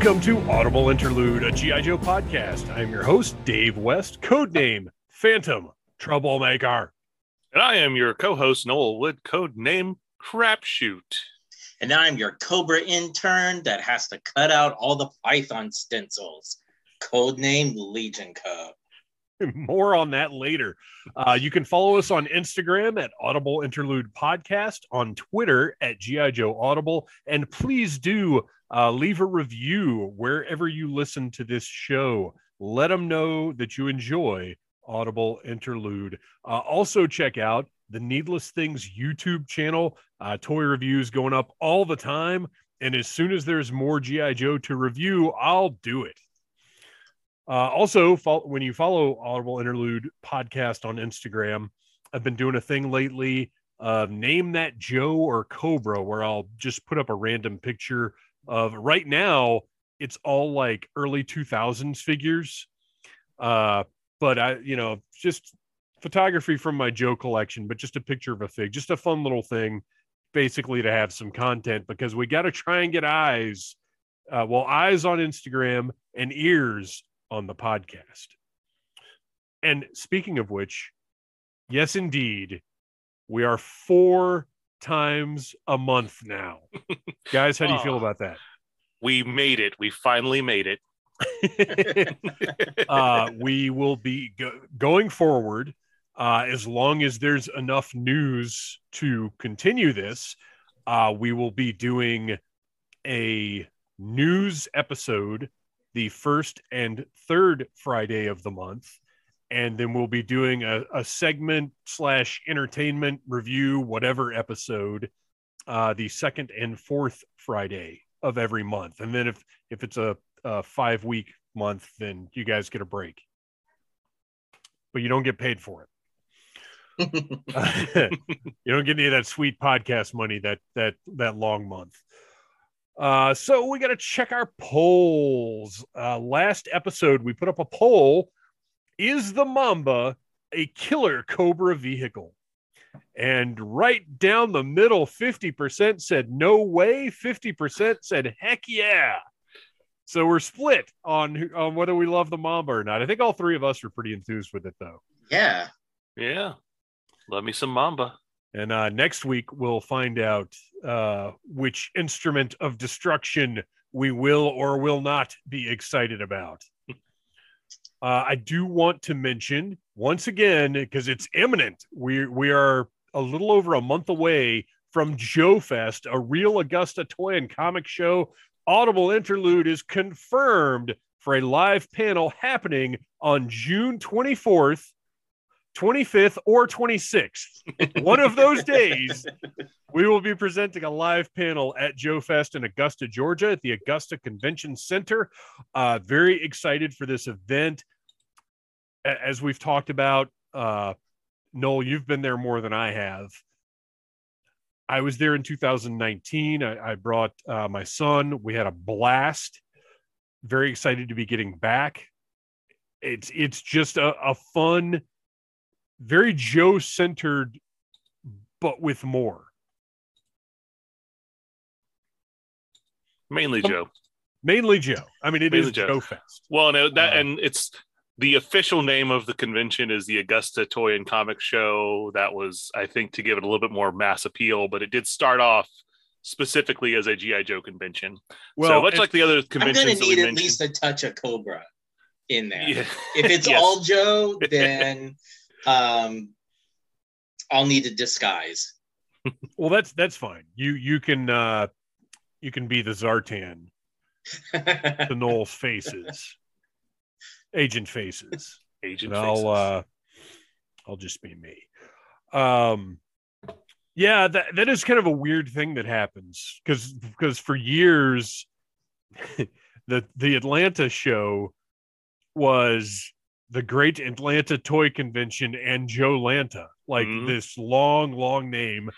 Welcome to Audible Interlude, a G.I. Joe podcast. I am your host, Dave West, codename Phantom Troublemaker. And I am your co host, Noel Wood, codename Crapshoot. And I'm your Cobra intern that has to cut out all the Python stencils. Codename Legion Cub. More on that later. Uh, you can follow us on Instagram at Audible Interlude Podcast, on Twitter at GI Joe Audible, and please do uh, leave a review wherever you listen to this show. Let them know that you enjoy Audible Interlude. Uh, also, check out the Needless Things YouTube channel. Uh, toy reviews going up all the time, and as soon as there's more GI Joe to review, I'll do it. Uh, also, when you follow Audible Interlude podcast on Instagram, I've been doing a thing lately. Uh, name that Joe or Cobra, where I'll just put up a random picture of. Right now, it's all like early 2000s figures, uh, but I, you know, just photography from my Joe collection, but just a picture of a fig, just a fun little thing, basically to have some content because we got to try and get eyes, uh, well, eyes on Instagram and ears on the podcast. And speaking of which, yes, indeed, we are four times a month now. Guys, how do you feel about that? We made it. We finally made it. uh, we will be go- going forward uh, as long as there's enough news to continue this. Uh, we will be doing a news episode the first and third Friday of the month. And then we'll be doing a, a segment slash entertainment review, whatever episode, uh, the second and fourth Friday of every month. And then if if it's a, a five week month, then you guys get a break, but you don't get paid for it. you don't get any of that sweet podcast money that that that long month. Uh, so we got to check our polls. Uh, last episode, we put up a poll: Is the Mamba a killer Cobra vehicle? And right down the middle, 50% said no way, 50% said heck yeah. So we're split on, on whether we love the Mamba or not. I think all three of us are pretty enthused with it, though. yeah. Yeah. Love me some Mamba. And uh, next week, we'll find out uh, which instrument of destruction we will or will not be excited about. Uh, I do want to mention once again, because it's imminent, we, we are a little over a month away from Joe Fest, a real Augusta toy and comic show. Audible Interlude is confirmed for a live panel happening on June 24th, 25th, or 26th. One of those days, we will be presenting a live panel at Joe Fest in Augusta, Georgia, at the Augusta Convention Center. Uh, very excited for this event. As we've talked about, uh, Noel, you've been there more than I have. I was there in 2019. I, I brought uh, my son. We had a blast. Very excited to be getting back. It's it's just a, a fun, very Joe centered, but with more. Mainly Joe. Mainly Joe. I mean, it is Mainly Joe. Joe Fest. Well, no, that Uh, and it's the official name of the convention is the Augusta Toy and Comic Show. That was, I think, to give it a little bit more mass appeal, but it did start off specifically as a GI Joe convention. so much it's- like the other I'm going to we need at mentioned. least a touch of Cobra in there. Yeah. If it's Yes. all Joe, then um, I'll need a disguise. well, that's that's fine. You you can uh you can be the Zartan, the Noel's faces, Agent Faces. Agent and faces. I'll uh I'll just be me. Um yeah, that that is kind of a weird thing that happens because because for years the the Atlanta show was the Great Atlanta Toy Convention and Joe Lanta, like Mhm. this long, long name.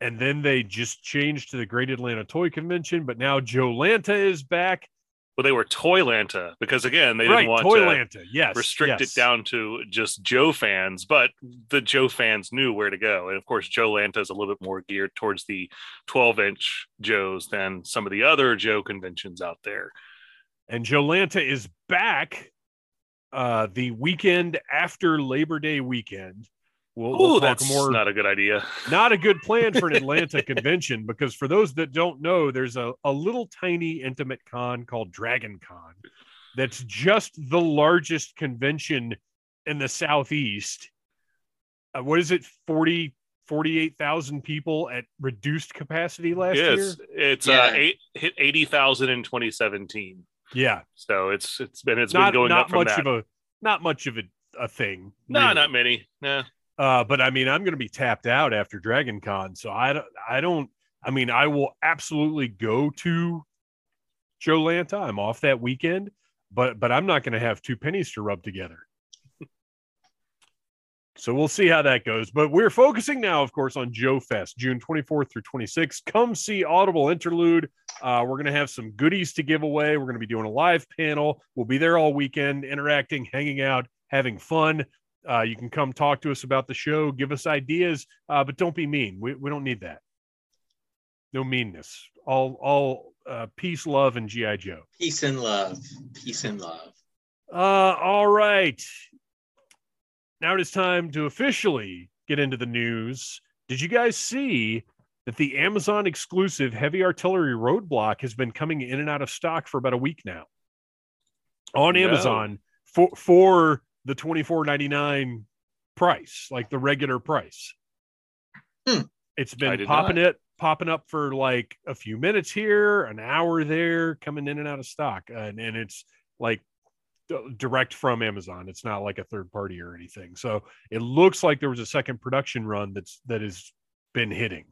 And then they just changed to the Great Atlanta Toy Convention, but now Joe Lanta is back. Well, they were Toylanta because again they right, didn't want to Toylanta. Yes, restrict yes. it down to just Joe fans, but the Joe fans knew where to go. And of course, Joe Lanta is a little bit more geared towards the 12 inch Joes than some of the other Joe conventions out there. And JoeLanta is back uh, the weekend after Labor Day weekend. We'll, we'll talk that's more. not a good idea. not a good plan for an Atlanta convention because for those that don't know, there's a, a little tiny intimate con called Dragon Con that's just the largest convention in the Southeast. Uh, what is it? 40, 48,000 people at reduced capacity last year? Yes, it's uh, Yeah. eight, hit 80,000 in 2017. Yeah. So it's it's been it's not been going not up from much that. of a not much of a, a thing. no, really. not many. No. Uh, but I mean, I'm going to be tapped out after Dragon Con, so I don't. I don't. I mean, I will absolutely go to Joe Lanta. I'm off that weekend, but but I'm not going to have two pennies to rub together. So we'll see how that goes. But we're focusing now, of course, on Joe Fest, June 24th through 26th. Come see Audible Interlude. Uh, we're going to have some goodies to give away. We're going to be doing a live panel. We'll be there all weekend, interacting, hanging out, having fun. Uh, you can come talk to us about the show, give us ideas, uh, but don't be mean. We, we don't need that. No meanness. All all uh, peace, love, and GI Joe. Peace and love. Peace and love. Uh, all right. Now it is time to officially get into the news. Did you guys see that the Amazon exclusive heavy artillery roadblock has been coming in and out of stock for about a week now on No. Amazon for for the twenty four ninety nine price, like the regular price. Hmm. It's been popping not. it, popping up for like a few minutes here, an hour there, coming in and out of stock, and, and it's like direct from Amazon. It's not like a third party or anything. So it looks like there was a second production run that's that has been hitting.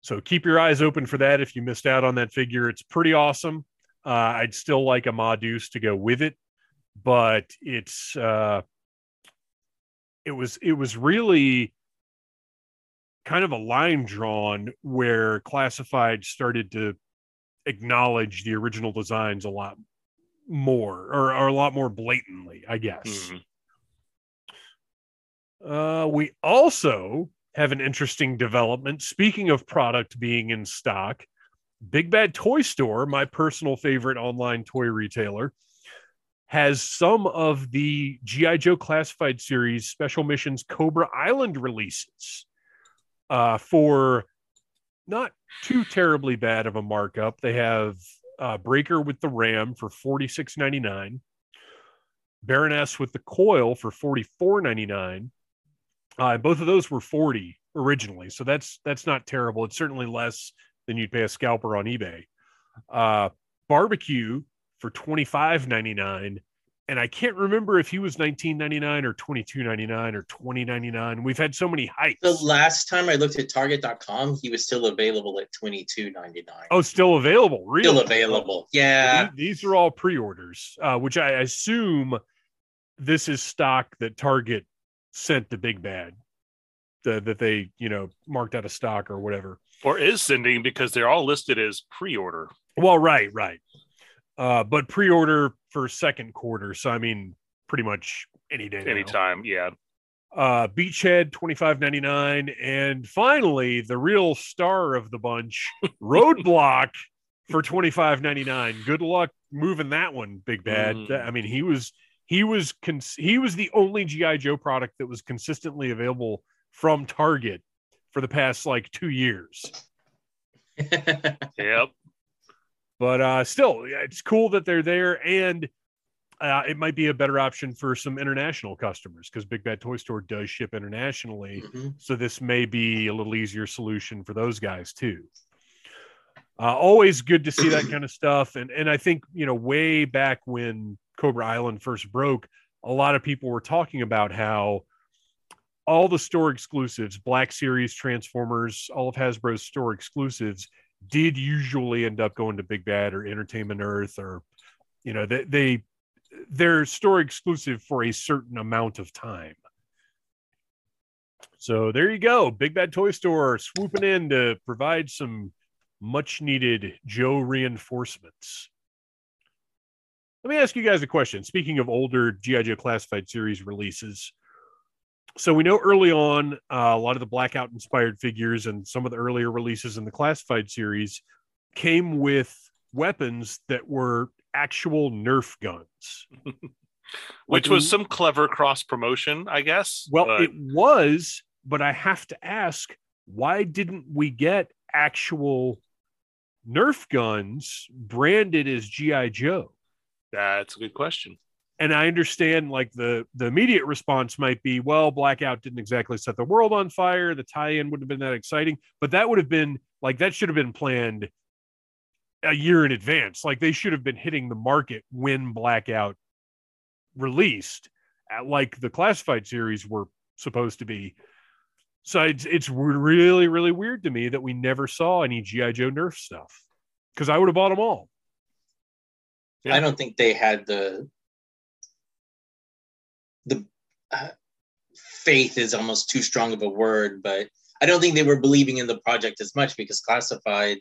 So keep your eyes open for that if you missed out on that figure. It's pretty awesome. Uh, I'd still like a Modus to go with it, but it's uh, it was it was really kind of a line drawn where classified started to acknowledge the original designs a lot more or, or a lot more blatantly, I guess. Mhm. Uh, we also have an interesting development. Speaking of product being in stock, Big Bad Toy Store, my personal favorite online toy retailer, has some of the G.I. Joe Classified Series Special Missions Cobra Island releases uh, for not too terribly bad of a markup. They have uh, Breaker with the Ram for forty six ninety nine, Baroness with the Coil for forty four ninety nine. Uh, both of those were 40 originally, so that's that's not terrible. It's certainly less than you'd pay a scalper on eBay. Uh, barbecue for 25.99, and I can't remember if he was 19.99 or 22.99 or 20.99. We've had so many hikes. The last time I looked at Target.com, he was still available at twenty two ninety nine. oh, still available. Really? still available. Yeah. These, these are all pre-orders, uh, which I assume this is stock that Target sent to Big Bad, the, that they you know marked out of stock or whatever. Or is sending because they're all listed as pre-order. Well, right, right. Uh, but pre-order for second quarter, so I mean, pretty much any day. now. Anytime, yeah. Uh, Beachhead twenty five ninety nine, and finally the real star of the bunch, Roadblock for twenty five ninety nine. Good luck moving that one, Big Bad. Mhm. I mean, he was he was cons- he was the only GI Joe product that was consistently available from Target for the past like two years. Yep. But uh still yeah, it's cool that they're there and uh, it might be a better option for some international customers because big bad toy store does ship internationally Mhm. so this may be a little easier solution for those guys too uh, always good to see that kind of stuff and and i think you know way back when cobra island first broke a lot of people were talking about how all the store exclusives black series transformers all of hasbro's store exclusives did usually end up going to Big Bad or Entertainment Earth or you know they, they they're store exclusive for a certain amount of time. So there you go, Big Bad Toy Store swooping in to provide some much needed Joe reinforcements. Let me ask you guys a question. Speaking of older G.I. Joe Classified series releases, so we know early on uh, a lot of the blackout inspired figures and some of the earlier releases in the classified series came with weapons that were actual nerf guns which was some clever cross promotion, I guess. well but- it was but i have to ask why didn't we get actual nerf guns branded as gi joe that's a good question. And I understand like the the immediate response might be, well, blackout didn't exactly set the world on fire. The tie-in wouldn't have been that exciting, but that would have been like that should have been planned a year in advance. Like they should have been hitting the market when blackout released, at, like the classified series were supposed to be. So it's it's really really weird to me that we never saw any GI Joe Nerf stuff because I would have bought them all. Yeah. I don't think they had the the uh, faith is almost too strong of a word, but I don't think they were believing in the project as much because classified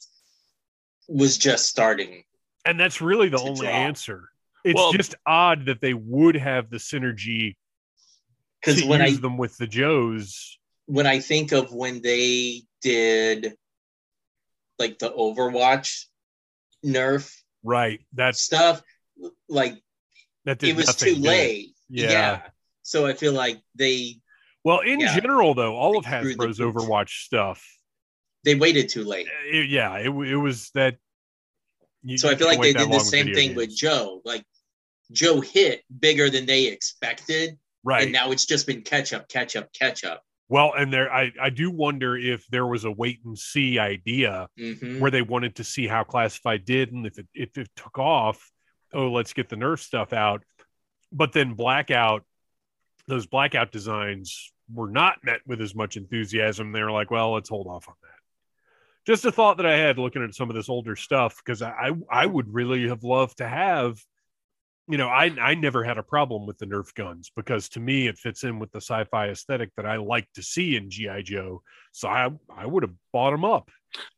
was just starting. And that's really the only drop. answer. It's Well- just odd that they would have the synergy Because to when I them with the Joes. when I think of when they did like the Overwatch nerf Right. That stuff, like that did it was nothing too good. late. Yeah. So I feel like they Well, in Yeah. general, though, all of Hasbro's. Overwatch stuff, they waited too late. it- yeah, it, it was that. So I feel like they did the same thing with. Joe. Like Joe hit bigger than they expected, right. and now it's just been catch up, catch up, catch up. well, and there, I, I do wonder if there was a wait and see idea hmm where they wanted to see how classified did and if it if it took off oh let's get the nerf stuff out but then blackout those blackout designs were not met with as much enthusiasm. They were like well let's hold off on that. Just a thought that i had looking at some of this older stuff because i i would really have loved to have you know i i never had a problem with the nerf guns because to me it fits in with the sci-fi aesthetic that i like to see in gi joe. So i i would have bought them up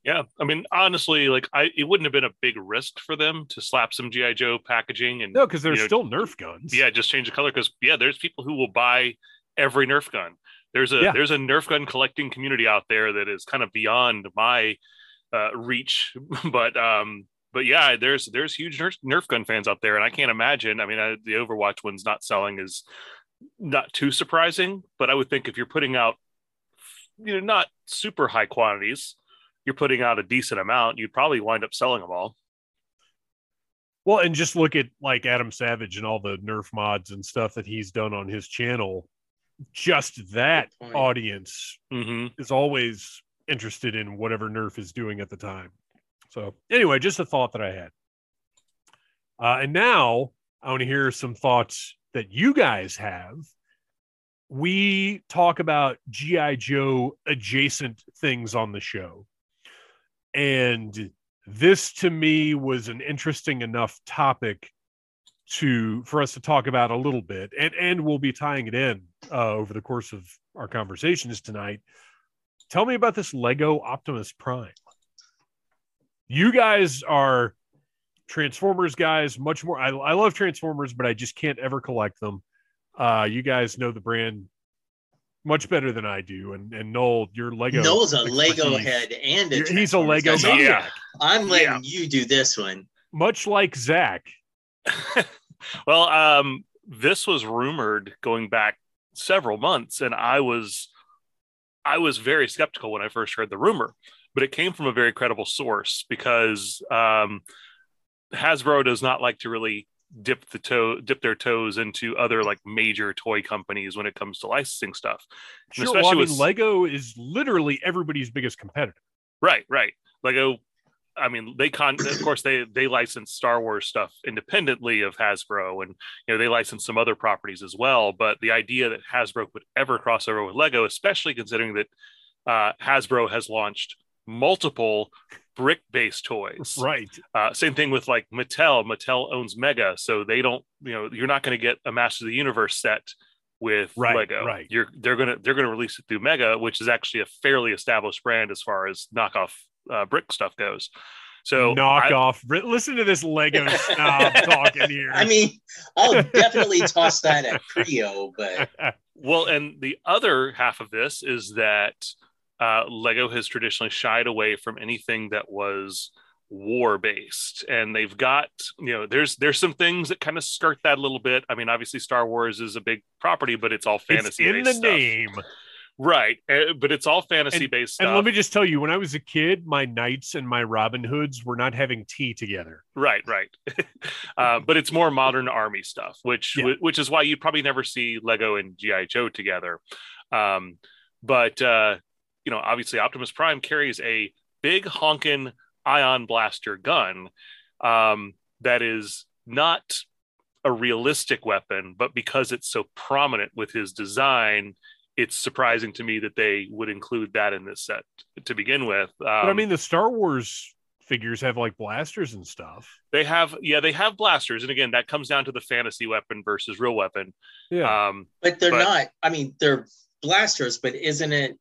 Yeah, I mean, honestly, like I, it wouldn't have been a big risk for them to slap some GI Joe packaging and No, because they're you know, still Nerf guns. yeah, just change the color. Because yeah, there's people who will buy every Nerf gun. There's a Yeah. there's a Nerf gun collecting community out there that is kind of beyond my uh, reach, but um, but yeah, there's there's huge Nerf, Nerf gun fans out there, and I can't imagine. I mean, I, the Overwatch one's not selling is not too surprising, but I would think if you're putting out you know not super high quantities you're putting out a decent amount you'd probably wind up selling them all Well, and just look at like Adam Savage and all the Nerf mods and stuff that he's done on his channel. Just that audience mm-hmm. is always interested in whatever Nerf is doing at the time. So, anyway, just a thought that I had. Uh, and now I want to hear some thoughts that you guys have. We talk about G.I. Joe adjacent things on the show. And this to me was an interesting enough topic to for us to talk about a little bit. And and we'll be tying it in uh, over the course of our conversations tonight. Tell me about this lego optimus prime. You guys are transformers guys much more i, I love transformers but i just can't ever collect them. Uh you guys know the brand much better than i do and and noel your lego Noel's a Lego expertise- head and a he's a lego guy. So maniac I'm letting Yeah. you do this one. much like zach well um this was rumored going back several months and i was i was very skeptical when i first heard the rumor but it came from a very credible source because um hasbro does not like to really dip the toe dip their toes into other like major toy companies when it comes to licensing stuff Sure. Well, I especially mean, with- Lego is literally everybody's biggest competitor. Right, right. Lego. I mean, they con. Of course, they they license Star Wars stuff independently of Hasbro, and you know they license some other properties as well. But the idea that Hasbro would ever cross over with Lego, especially considering that uh, Hasbro has launched multiple brick-based toys. Right. Uh, same thing with like Mattel. Mattel owns Mega, so they don't. You know, you're not going to get a Master of the Universe set with Right, Lego. right. You're they're gonna they're gonna release it through Mega, which is actually a fairly established brand as far as knockoff uh, brick stuff goes. So knockoff. I- Listen to this Lego snob talking here. I mean, I'll definitely toss that at Kre-O, but Well, and the other half of this is that uh, Lego has traditionally shied away from anything that was war based, and they've got you know there's there's some things that kind of skirt that a little bit. I mean, obviously Star Wars is a big property, but it's all it's fantasy in the name. right? Uh, but it's all fantasy based stuff, And let me just tell you, when I was a kid, my knights and my Robin Hoods were not having tea together. right? Right. uh, but it's more modern army stuff, which Yeah. which is why you'd probably never see Lego and GI Joe together. Um, but uh, you know, obviously Optimus Prime carries a big honkin' ion blaster gun um, that is not a realistic weapon, but because it's so prominent with his design, it's surprising to me that they would include that in this set to begin with. Um, But I mean, the Star Wars figures have like blasters and stuff. they have, yeah, they have blasters, and again, that comes down to the fantasy weapon versus real weapon. Yeah. Um, but they're But- not. I mean, they're blasters, but isn't it?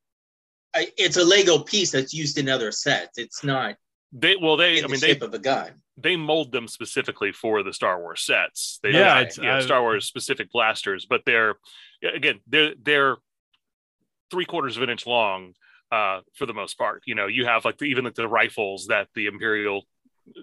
I- It's a Lego piece that's used in other sets. It's not they, well, they, in I the mean, they shape of a gun. they mold them specifically for the Star Wars sets. They Yeah, have, it's- you know, Star Wars specific blasters, but they're again they're they're three quarters of an inch long uh, for the most part. You know, you have like the, even like the rifles that the Imperial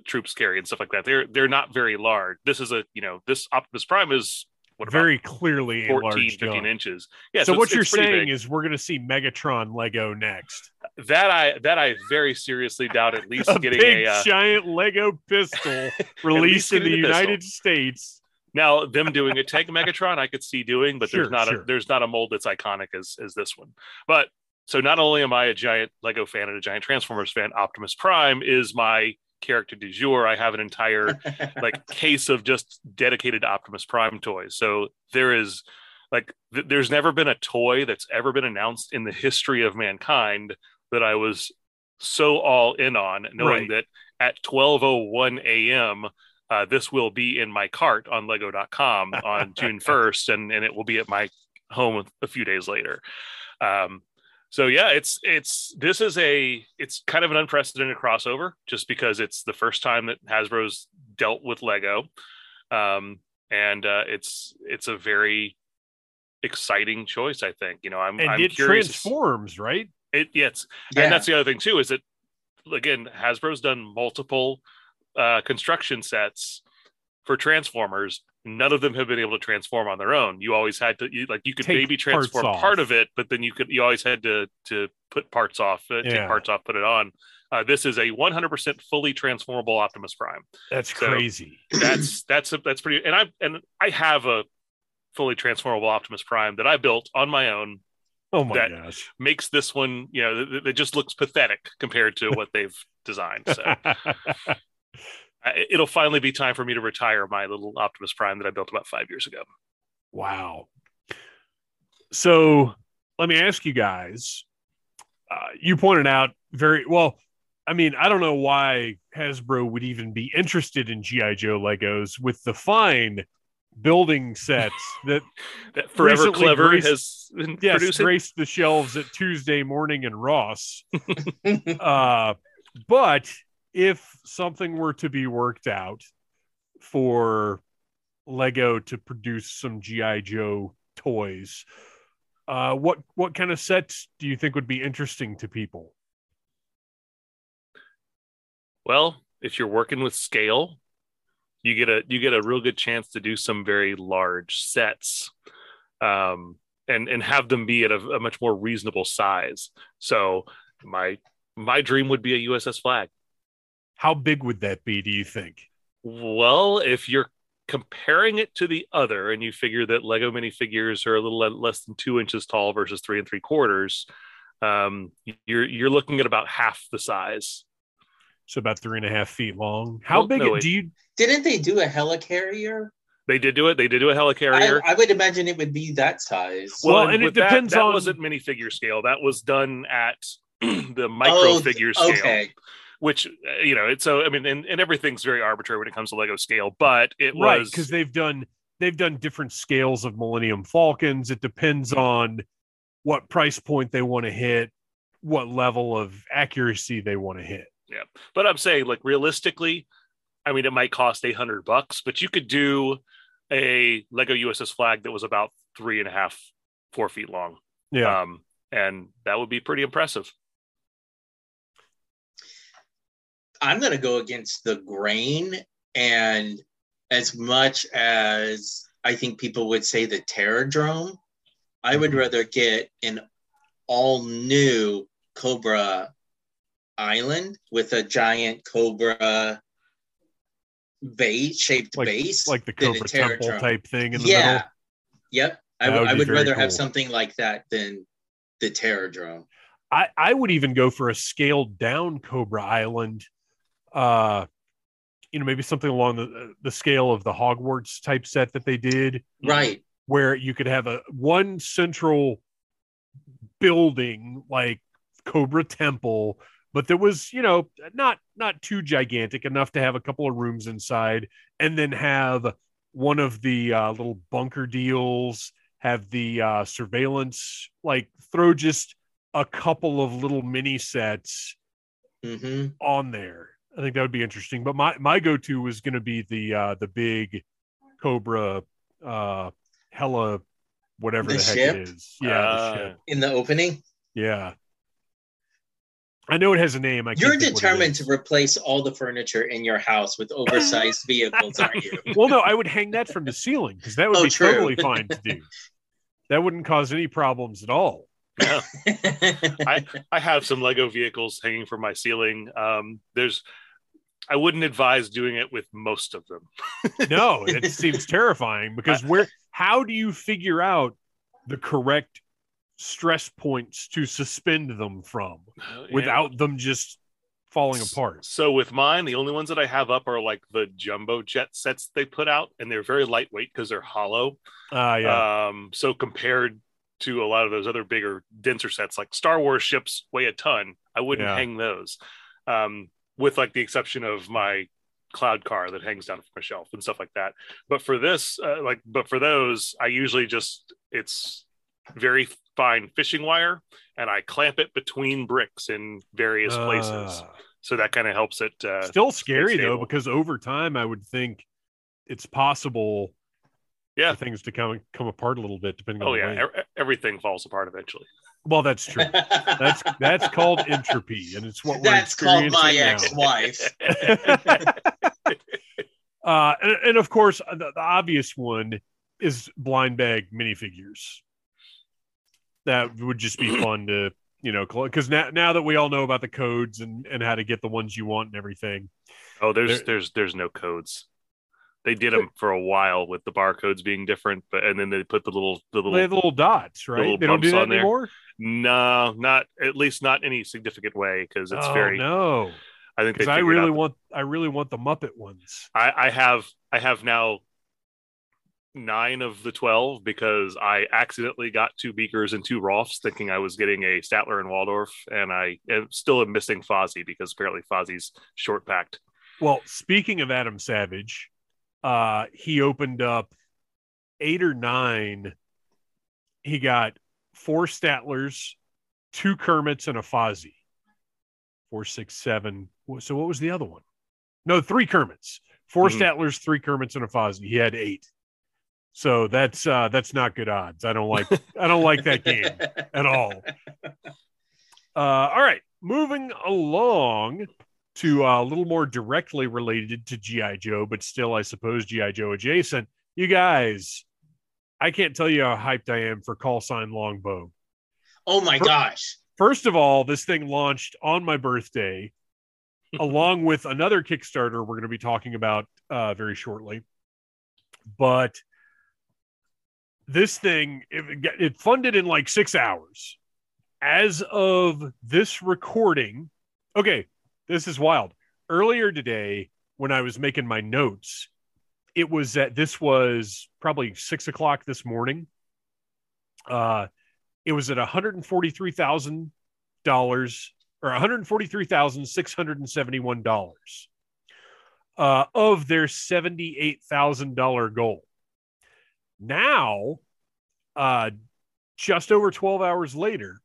troops carry and stuff like that. They're they're not very large. This is a you know this Optimus Prime is what Very clearly a 14, large 15 gun. inches. Yeah. so, it's- what you're saying big. is we're going to see Megatron Lego next. that I that I very seriously doubt at least A getting big a uh, giant Lego pistol released in the the. United States. Now, them doing a tank Megatron, I could see doing, but Sure, there's not sure. a there's not a mold that's iconic as as this one. But so not only am I a giant Lego fan and a giant Transformers fan, Optimus Prime is my character du jour. I have an entire like case of just dedicated Optimus Prime toys. So there is like th- there's never been a toy that's ever been announced in the history of mankind that I was so all in on, knowing that at 12:01 a.m. Uh, this will be in my cart on Lego.com on June 1st, and and it will be at my home a few days later. Um, so yeah, it's it's this is a it's kind of an unprecedented crossover just because it's the first time that Hasbro's dealt with Lego, um, and uh, it's it's a very exciting choice. I think you know I'm And I'm it curious. transforms, right? It yes, Yeah. and that's the other thing too is that again Hasbro's done multiple uh, construction sets for Transformers. None of them have been able to transform on their own. You always had to you, like you could Take maybe transform part of it, but then you could you always had to to put parts off, uh, Yeah. take parts off, put it on. Uh, this is a 100% fully transformable Optimus Prime. That's So- crazy. That's that's a, that's pretty. And I and I have a fully transformable Optimus Prime that I built on my own Oh my that- gosh. makes this one, you know, it, it just looks pathetic compared to what they've designed. So I- it'll finally be time for me to retire my little Optimus Prime that I built about five years ago. wow. So let me ask you guys. Uh, you pointed out very well. I mean, I don't know why Hasbro would even be interested in GI Joe Legos with the fine building sets that That Forever Clever graced- has been yes producing. graced the shelves at Tuesday morning and Ross. uh, but if something were to be worked out for Lego to produce some GI Joe toys, uh, what what kind of sets do you think would be interesting to people? Well, if you're working with scale, you get a you get a real good chance to do some very large sets, um, and and have them be at a, a much more reasonable size. So my my dream would be a USS Flagg. How big would that be? Do you think? Well, if you're comparing it to the other, and you figure that Lego minifigures are a little less than two inches tall versus three and three quarters, um, you're you're looking at about half the size. So about three and a half feet long. How Well, big no, do you? Didn't they do a helicarrier? They did do it. They did do a I, helicarrier. I would imagine it would be that size. Well, and it with that- depends that, on- wasn't minifigure scale. That was done at the micro Oh, figure scale, Okay. Which uh, you know. It's so I mean, and, and everything's very arbitrary when it comes to Lego scale, but it right was because they've done they've done different scales of millennium falcons it depends on what price point they want to hit what level of accuracy they want to hit Yeah, but I'm saying like realistically, I mean, it might cost eight hundred bucks, but you could do a Lego USS Flagg that was about three and a half, four feet long. Yeah. Um, and that would be pretty impressive. I'm going to go against the grain. And as much as I think people would say the Terrordrome, I would Mhm. rather get an all new Cobra Island with a giant Cobra base shaped Like- base. like the Cobra Temple type thing in the yeah. middle. Yep. I, would I would rather have something like that than the Terrordrome. I, I would even go for a scaled down Cobra Island. Uh, you know, maybe something along the the scale of the Hogwarts type set that they did, Right. where you could have a one central building like Cobra Temple, but there was, you know, not not too gigantic enough to have a couple of rooms inside, and then have one of the uh, little bunker deals, have the uh, surveillance, like throw just a couple of little mini sets hmm on there. I think that would be interesting. But my my go to was going to be the uh, the big Cobra uh, Hella whatever The the, heck ship? it is. Yeah, Uh, the ship. In the opening, Yeah. I know it has a name. I you're think what it determined to replace all the furniture in your house with oversized vehicles, aren't you? well, no, I would hang that from the ceiling because that would Oh, be true. totally fine to do. That wouldn't cause any problems at all. Yeah. I have some Lego vehicles hanging from my ceiling. Um, there's, I wouldn't advise doing it with most of them. No, it seems terrifying because where how do you figure out the correct stress points to suspend them from without them just falling apart? So with mine, the only ones that I have up are like the jumbo jet sets they put out, and they're very lightweight because they're hollow. Ah, yeah. Um, so compared to a lot of those other bigger, denser sets, like Star Wars ships weigh a ton, I wouldn't Yeah. hang those. Um, with like the exception of my cloud car that hangs down from a shelf and stuff like that. But for this, uh, like, but for those, I usually just it's very fine fishing wire, and I clamp it between bricks in various places. Ah. So that kind of helps it. Uh, Still scary though, because over time, I would think it's possible Yeah. for things to come come apart a little bit depending oh on yeah, e- everything falls apart eventually. Well, that's true. That's that's called entropy, and it's what we're That's called my experiencing ex-wife. uh, and, and of course, uh, the, the obvious one is blind bag minifigures. That would just be fun to you know because now now that we all know about the codes and and how to get the ones you want and everything. Oh, there's There- there's there's no codes. They did them for a while with the barcodes being different, but and then they put the little the little the little dots, right? little They don't do that anymore. no, not at least not any significant way because it's oh, very. no, I think because I really want I really want the Muppet ones. I, I have I have now nine of the twelve because I accidentally got two beakers and two Rowlfs, thinking I was getting a Statler and Waldorf, and I am still am missing Fozzie because apparently Fozzie's short packed. Well, speaking of Adam Savage, uh, he opened up eight or nine. He got four Statlers, two Kermits, and a Fozzie. Four, six, seven. So what was the other one? No, three Kermits. 4 Mhm. Statlers, three Kermits, and a Fozzie. He had eight. So that's uh, that's not good odds. I don't like I don't like that game at all. Uh, all right, moving along to uh, a little more directly related to GI Joe, but still, I suppose GI Joe adjacent. You guys, I can't tell you how hyped I am for Call Sign Longbow. Oh my gosh. First of all, this thing launched on my birthday, along with another Kickstarter we're going to be talking about uh, very shortly. But this thing, it, it funded in like six hours. As of this recording, okay, this is wild. Earlier today, when I was making my notes, it was that this was probably six o'clock this morning. Uh, it was at $143,000 or $143,671 uh, of their $78,000 goal. Now, uh, just over 12 hours later,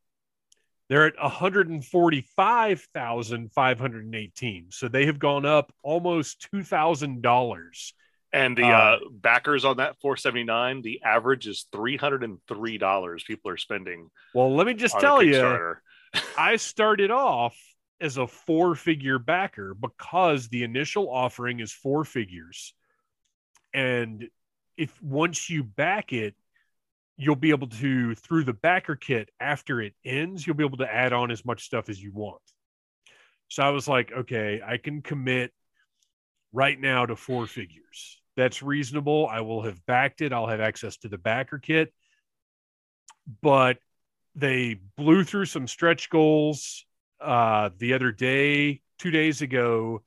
They're at 145,518. So they have gone up almost $2,000. And the uh, uh, backers on that 479, the average is $303 people are spending. Well, let me just tell you, I started off as a four figure backer because the initial offering is four figures. And if once you back it, you'll be able to, through the backer kit after it ends, you'll be able to add on as much stuff as you want. So I was like, okay, I can commit right now to four figures. That's reasonable. I will have backed it. I'll have access to the backer kit. But they blew through some stretch goals uh, the other day, two days ago,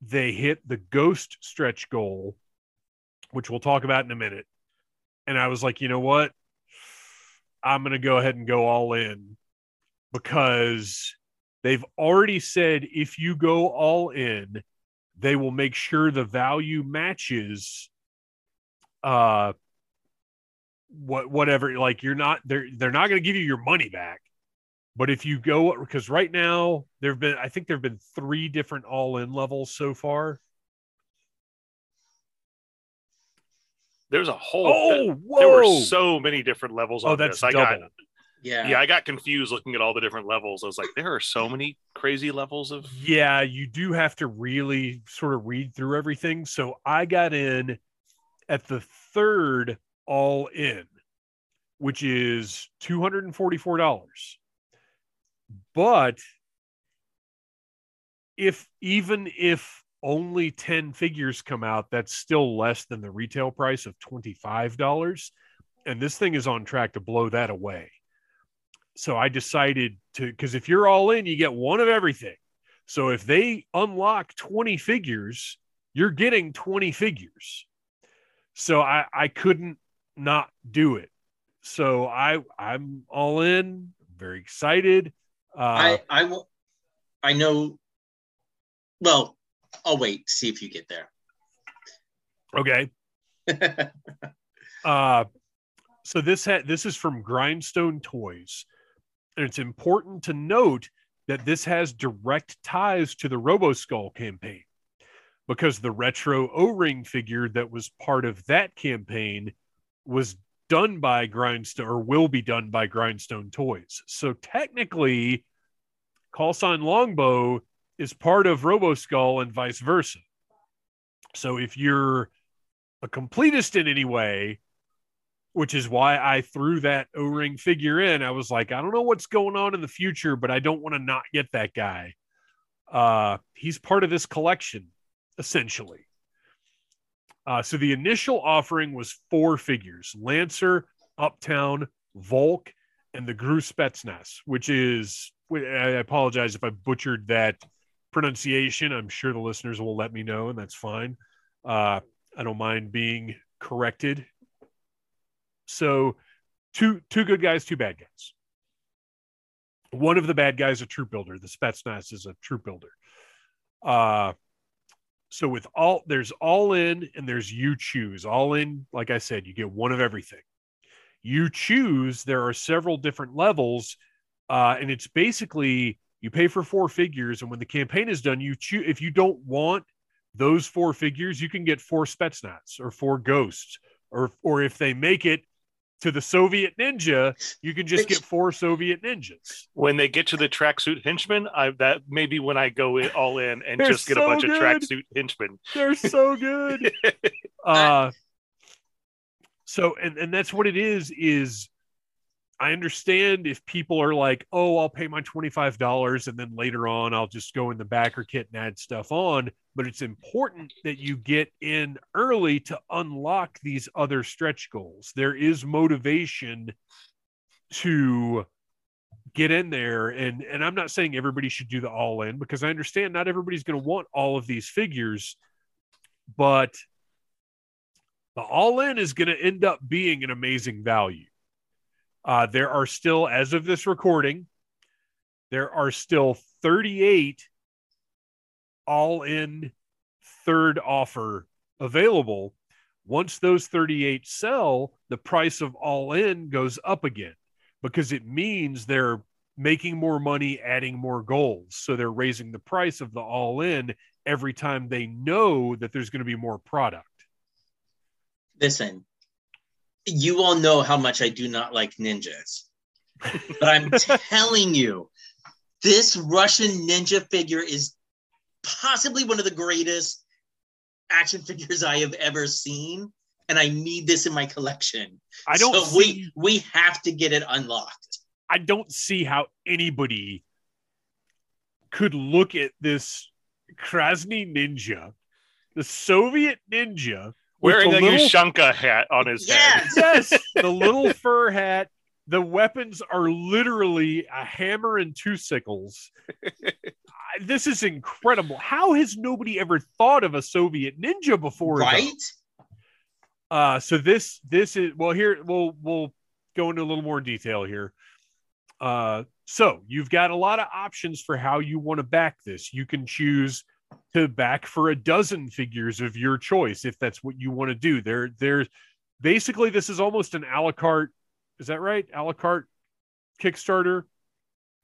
they hit the ghost stretch goal, which we'll talk about in a minute. And I was like, you know what? I'm going to go ahead and go all in because they've already said if you go all in, they will make sure the value matches uh what whatever like you're not they're they're not going to give you your money back but if you go, because right now there have been, I think there have been three different all in levels so far. There's a whole. Oh, whoa. there were so many different levels. Oh, that's this. I double. got. Yeah. yeah, I got confused looking at all the different levels. I was like, there are so many crazy levels of. Yeah, you do have to really sort of read through everything. So I got in at the third all in, which is two hundred and forty-four dollars. But if even if only 10 figures come out, that's still less than the retail price of $25. And this thing is on track to blow that away. So I decided to, because if you're all in, you get one of everything. So if they unlock 20 figures, you're getting 20 figures. So I, I couldn't not do it. So I I'm all in, very excited. Uh, I I will. I know. Well, I'll wait see if you get there. Okay. uh, so this ha- this is from Grindstone Toys, and it's important to note that this has direct ties to the Robo Skull campaign because the retro O-ring figure that was part of that campaign was done by Grindstone or will be done by Grindstone Toys. So technically, Call Sign Longbow is part of Robo Skull and vice versa. So if you're a completist in any way, which is why I threw that O ring figure in, I was like, I don't know what's going on in the future, but I don't want to not get that guy. Uh, he's part of this collection, essentially. Uh, so the initial offering was four figures Lancer, Uptown, Volk, and the GRU Spetsnaz, which is, I apologize if I butchered that pronunciation. I'm sure the listeners will let me know, and that's fine. Uh, I don't mind being corrected. So, two two good guys, two bad guys. One of the bad guys a troop builder. The Spetsnaz is a troop builder. Uh, so with all there's all in and there's you choose all in like i said you get one of everything you choose there are several different levels uh, and it's basically you pay for four figures and when the campaign is done you choose if you don't want those four figures you can get four spetsnaz or four ghosts or or if they make it to the Soviet ninja, you can just get four Soviet ninjas. When they get to the tracksuit henchmen, I that maybe when I go in, all in and just get so a bunch good. of tracksuit henchmen. They're so good. uh, so and and that's what it is. Is I understand if people are like, oh, I'll pay my twenty five dollars and then later on I'll just go in the backer kit and add stuff on but it's important that you get in early to unlock these other stretch goals. There is motivation to get in there and and I'm not saying everybody should do the all in because I understand not everybody's going to want all of these figures but the all in is going to end up being an amazing value. Uh, there are still as of this recording there are still 38 all in third offer available. Once those 38 sell, the price of all in goes up again because it means they're making more money, adding more goals. So they're raising the price of the all in every time they know that there's going to be more product. Listen, you all know how much I do not like ninjas. but I'm telling you, this Russian ninja figure is possibly one of the greatest action figures I have ever seen. And I need this in my collection. I don't So see, we we have to get it unlocked. I don't see how anybody could look at this Krasny ninja, the Soviet ninja, Wearing the a little Ushanka hat on his head. Yes. yes, the little fur hat. The weapons are literally a hammer and two sickles. This is incredible. How has nobody ever thought of a Soviet ninja before? though? right? Uh, so this this is well here we'll we'll go into a little more detail here. Uh, so you've got a lot of options for how you want to back this. You can choose to back for a dozen figures of your choice if that's what you want to do. There, there's basically this is almost an a la carte. Is that right? A la carte Kickstarter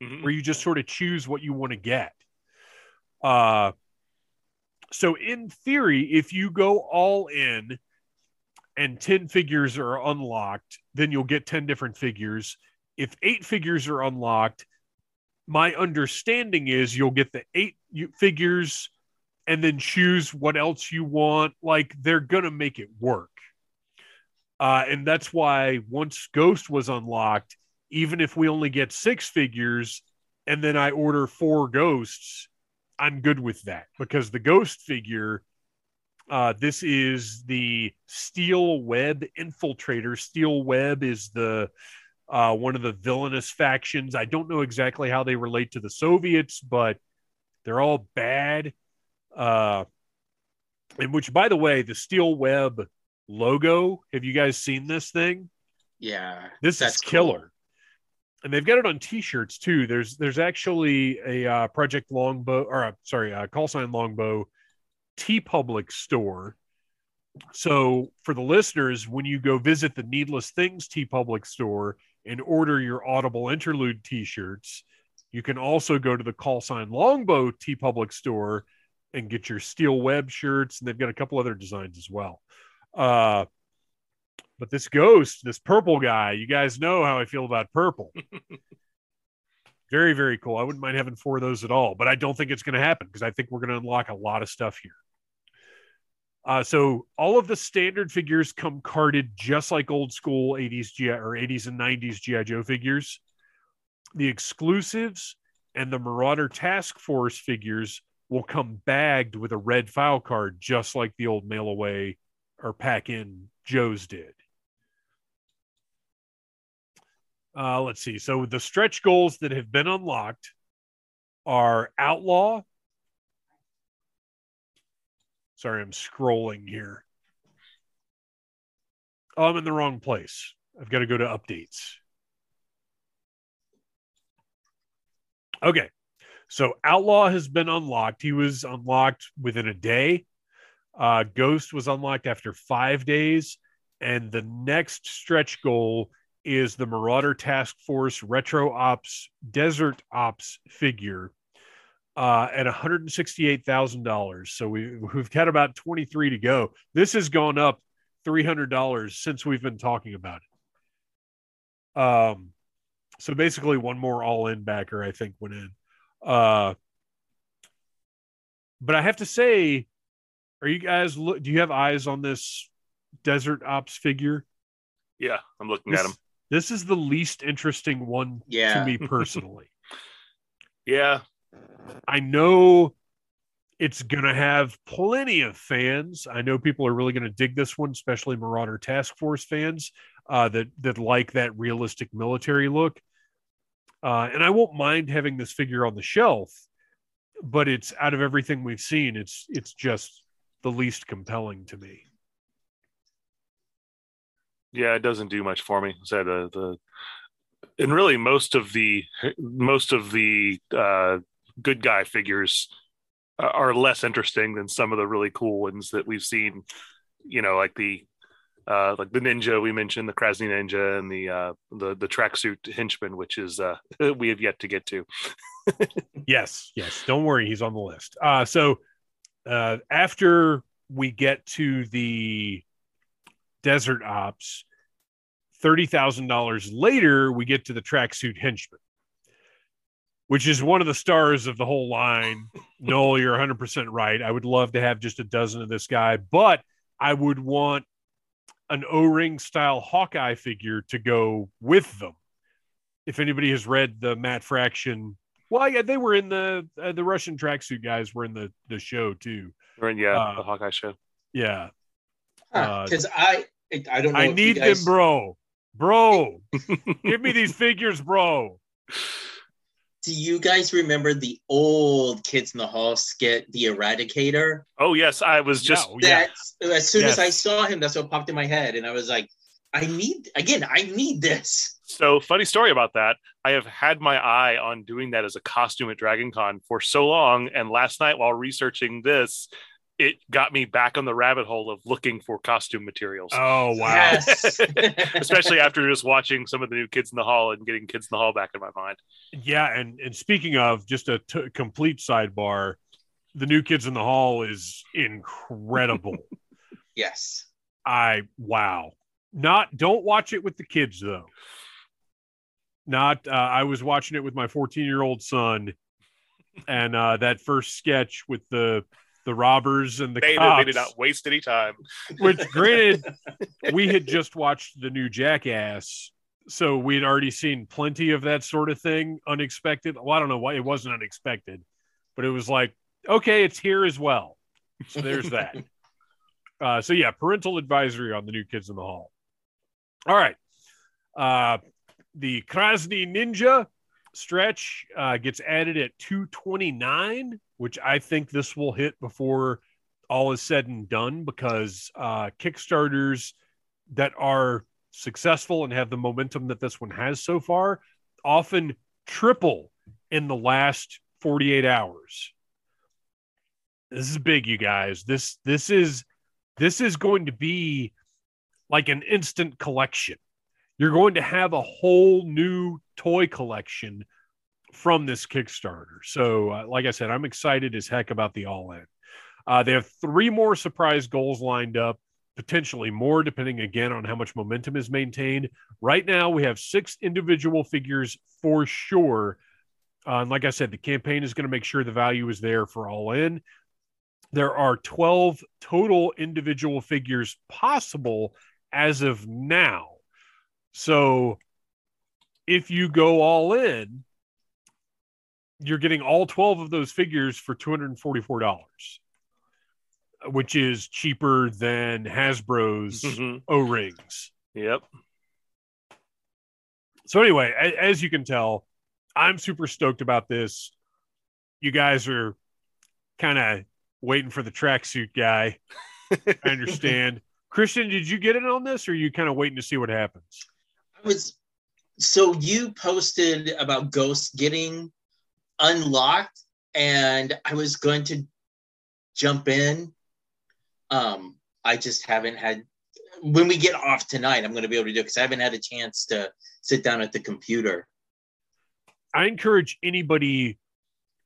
Mhm. where you just sort of choose what you want to get. Uh, so in theory, if you go all in and 10 figures are unlocked, then you'll get 10 different figures. If eight figures are unlocked, my understanding is you'll get the eight figures and then choose what else you want. Like they're to make it work. Uh, and that's why once Ghost was unlocked, even if we only get six figures and then I order four ghosts, I'm good with that because the ghost figure, uh, this is the Steel Web Infiltrator. Steel Web is the uh, one of the villainous factions. I don't know exactly how they relate to the Soviets, but they're all bad. Uh, and which, by the way, the Steel Web logo. Have you guys seen this thing? Yeah. This is cool. killer. And they've got it on T-shirts too. There's there's actually a uh, Project Longbow or uh, sorry, uh, call sign Longbow TeePublic store. So for the listeners, when you go visit the Needless Things TeePublic store and order your Audible Interlude T-shirts, you can also go to the call sign Longbow T Public store and get your Steel Web shirts, and they've got a couple other designs as well. Uh, but this ghost, this purple guy, you guys know how I feel about purple. very, very cool. I wouldn't mind having four of those at all, but I don't think it's going to happen because I think we're going to unlock a lot of stuff here. Uh, so all of the standard figures come carded just like old school 80s GI or 80s and 90s GI Joe figures. The exclusives and the Marauder Task Force figures will come bagged with a red file card, just like the old mail away or pack in Joe's did. Uh, let's see. So the stretch goals that have been unlocked are Outlaw. Sorry, I'm scrolling here. Oh, I'm in the wrong place. I've got to go to updates. Okay. So Outlaw has been unlocked. He was unlocked within a day. Uh, Ghost was unlocked after five days. And the next stretch goal is the Marauder Task Force Retro Ops Desert Ops figure uh, at $168,000. So we, we've got about 23 to go. This has gone up $300 since we've been talking about it. Um, so basically, one more all in backer, I think, went in. Uh, but I have to say, are you guys, look, do you have eyes on this Desert Ops figure? Yeah, I'm looking This, at him. this is the least interesting one Yeah. to me personally. Yeah, I know it's going to have plenty of fans. I know people are really going to dig this one, especially Marauder Task Force fans uh, that that like that realistic military look. Uh, and I won't mind having this figure on the shelf, but it's out of everything we've seen, it's it's just the least compelling to me. yeah, it doesn't do much for me. So the the and really most of the most of the uh, good guy figures are less interesting than some of the really cool ones that we've seen. You know, like the uh, like the ninja we mentioned, the Krasny Ninja, and the uh, the the tracksuit henchman, which is uh, we have yet to get to. yes, yes. Don't worry, he's on the list. Uh, so uh, after we get to the desert ops, thirty thousand dollars later, we get to the tracksuit henchman, which is one of the stars of the whole line. Noel, you're 100 percent right. I would love to have just a dozen of this guy, but I would want an O-ring style Hawkeye figure to go with them. If anybody has read the Matt Fraction, well, yeah, they were in the uh, the Russian tracksuit guys were in the the show too. Right, yeah, Uh, the Hawkeye show. Yeah, Uh, Because I, I don't know. I need guys- them, bro. Bro, give me these figures, bro. Do you guys remember the old Kids in the Hall skit, The Eradicator? Oh yes, I was just Yeah, yeah. As soon as I saw him, that's what popped in my head, and I was like, I need again, I need this. So funny story about that. I have had my eye on doing that as a costume at Dragon Con for so long. And last night while researching this, it got me back on the rabbit hole of looking for costume materials. Oh wow. Yes. Especially after just watching some of the new Kids in the Hall and getting Kids in the Hall back in my mind. Yeah, and and speaking of just a t- complete sidebar, the new Kids in the Hall is incredible. yes. I wow. Not don't watch it with the kids though. Not uh, I was watching it with my 14 year old son, and uh, that first sketch with the the robbers and the They, cops. they did not waste any time. which granted we had just watched the new jackass so we had already seen plenty of that sort of thing unexpected. Well i don't know why it wasn't unexpected but it was like okay it's here as well. So there's that. Uh, so yeah parental advisory on the new kids in the hall. All right. Uh, the krasny ninja stretch uh, gets added at 229 which i think this will hit before all is said and done because uh, Kickstarters that are successful and have the momentum that this one has so far often triple in the last 48 hours. This is big, you guys. This this is this is going to be like an instant collection. You're going to have a whole new toy collection from this Kickstarter. So, uh, like I said, I'm excited as heck about the all in. Uh, they have three more surprise goals lined up, potentially more, depending again on how much momentum is maintained. Right now, we have six individual figures for sure. Uh, and like I said, the campaign is going to make sure the value is there for all in. There are 12 total individual figures possible as of now. So if you go all in, you're getting all 12 of those figures for $244 which is cheaper than Hasbro's Mhm. O rings. Yep. So, anyway, a- as you can tell, I'm super stoked about this. You guys are kind of waiting for the tracksuit guy. I understand. Christian, did you get in on this or are you kind of waiting to see what happens? I was so you posted about ghosts getting unlocked, and I was going to jump in. Um, I just haven't had when we get off tonight, I'm gonna be able to do it because I haven't had a chance to sit down at the computer. I encourage anybody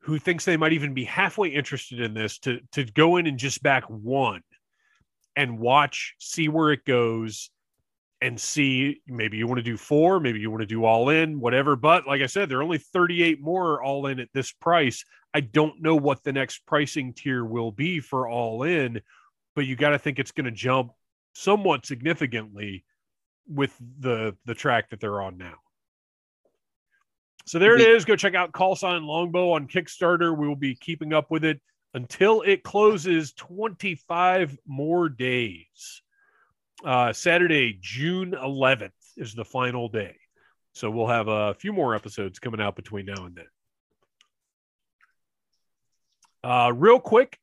who thinks they might even be halfway interested in this to to go in and just back one and watch, see where it goes, and see maybe you want to do four, maybe you want to do all in, whatever. But like I said, there are only 38 more all in at this price. I don't know what the next pricing tier will be for all in, but you got to think it's going to jump somewhat significantly with the the track that they're on now. So there it is. Go check out Call Sign Longbow on Kickstarter. We will be keeping up with it until it closes 25 more days. Uh, Saturday, June 11th is the final day. So we'll have a few more episodes coming out between now and then. Uh, real quick,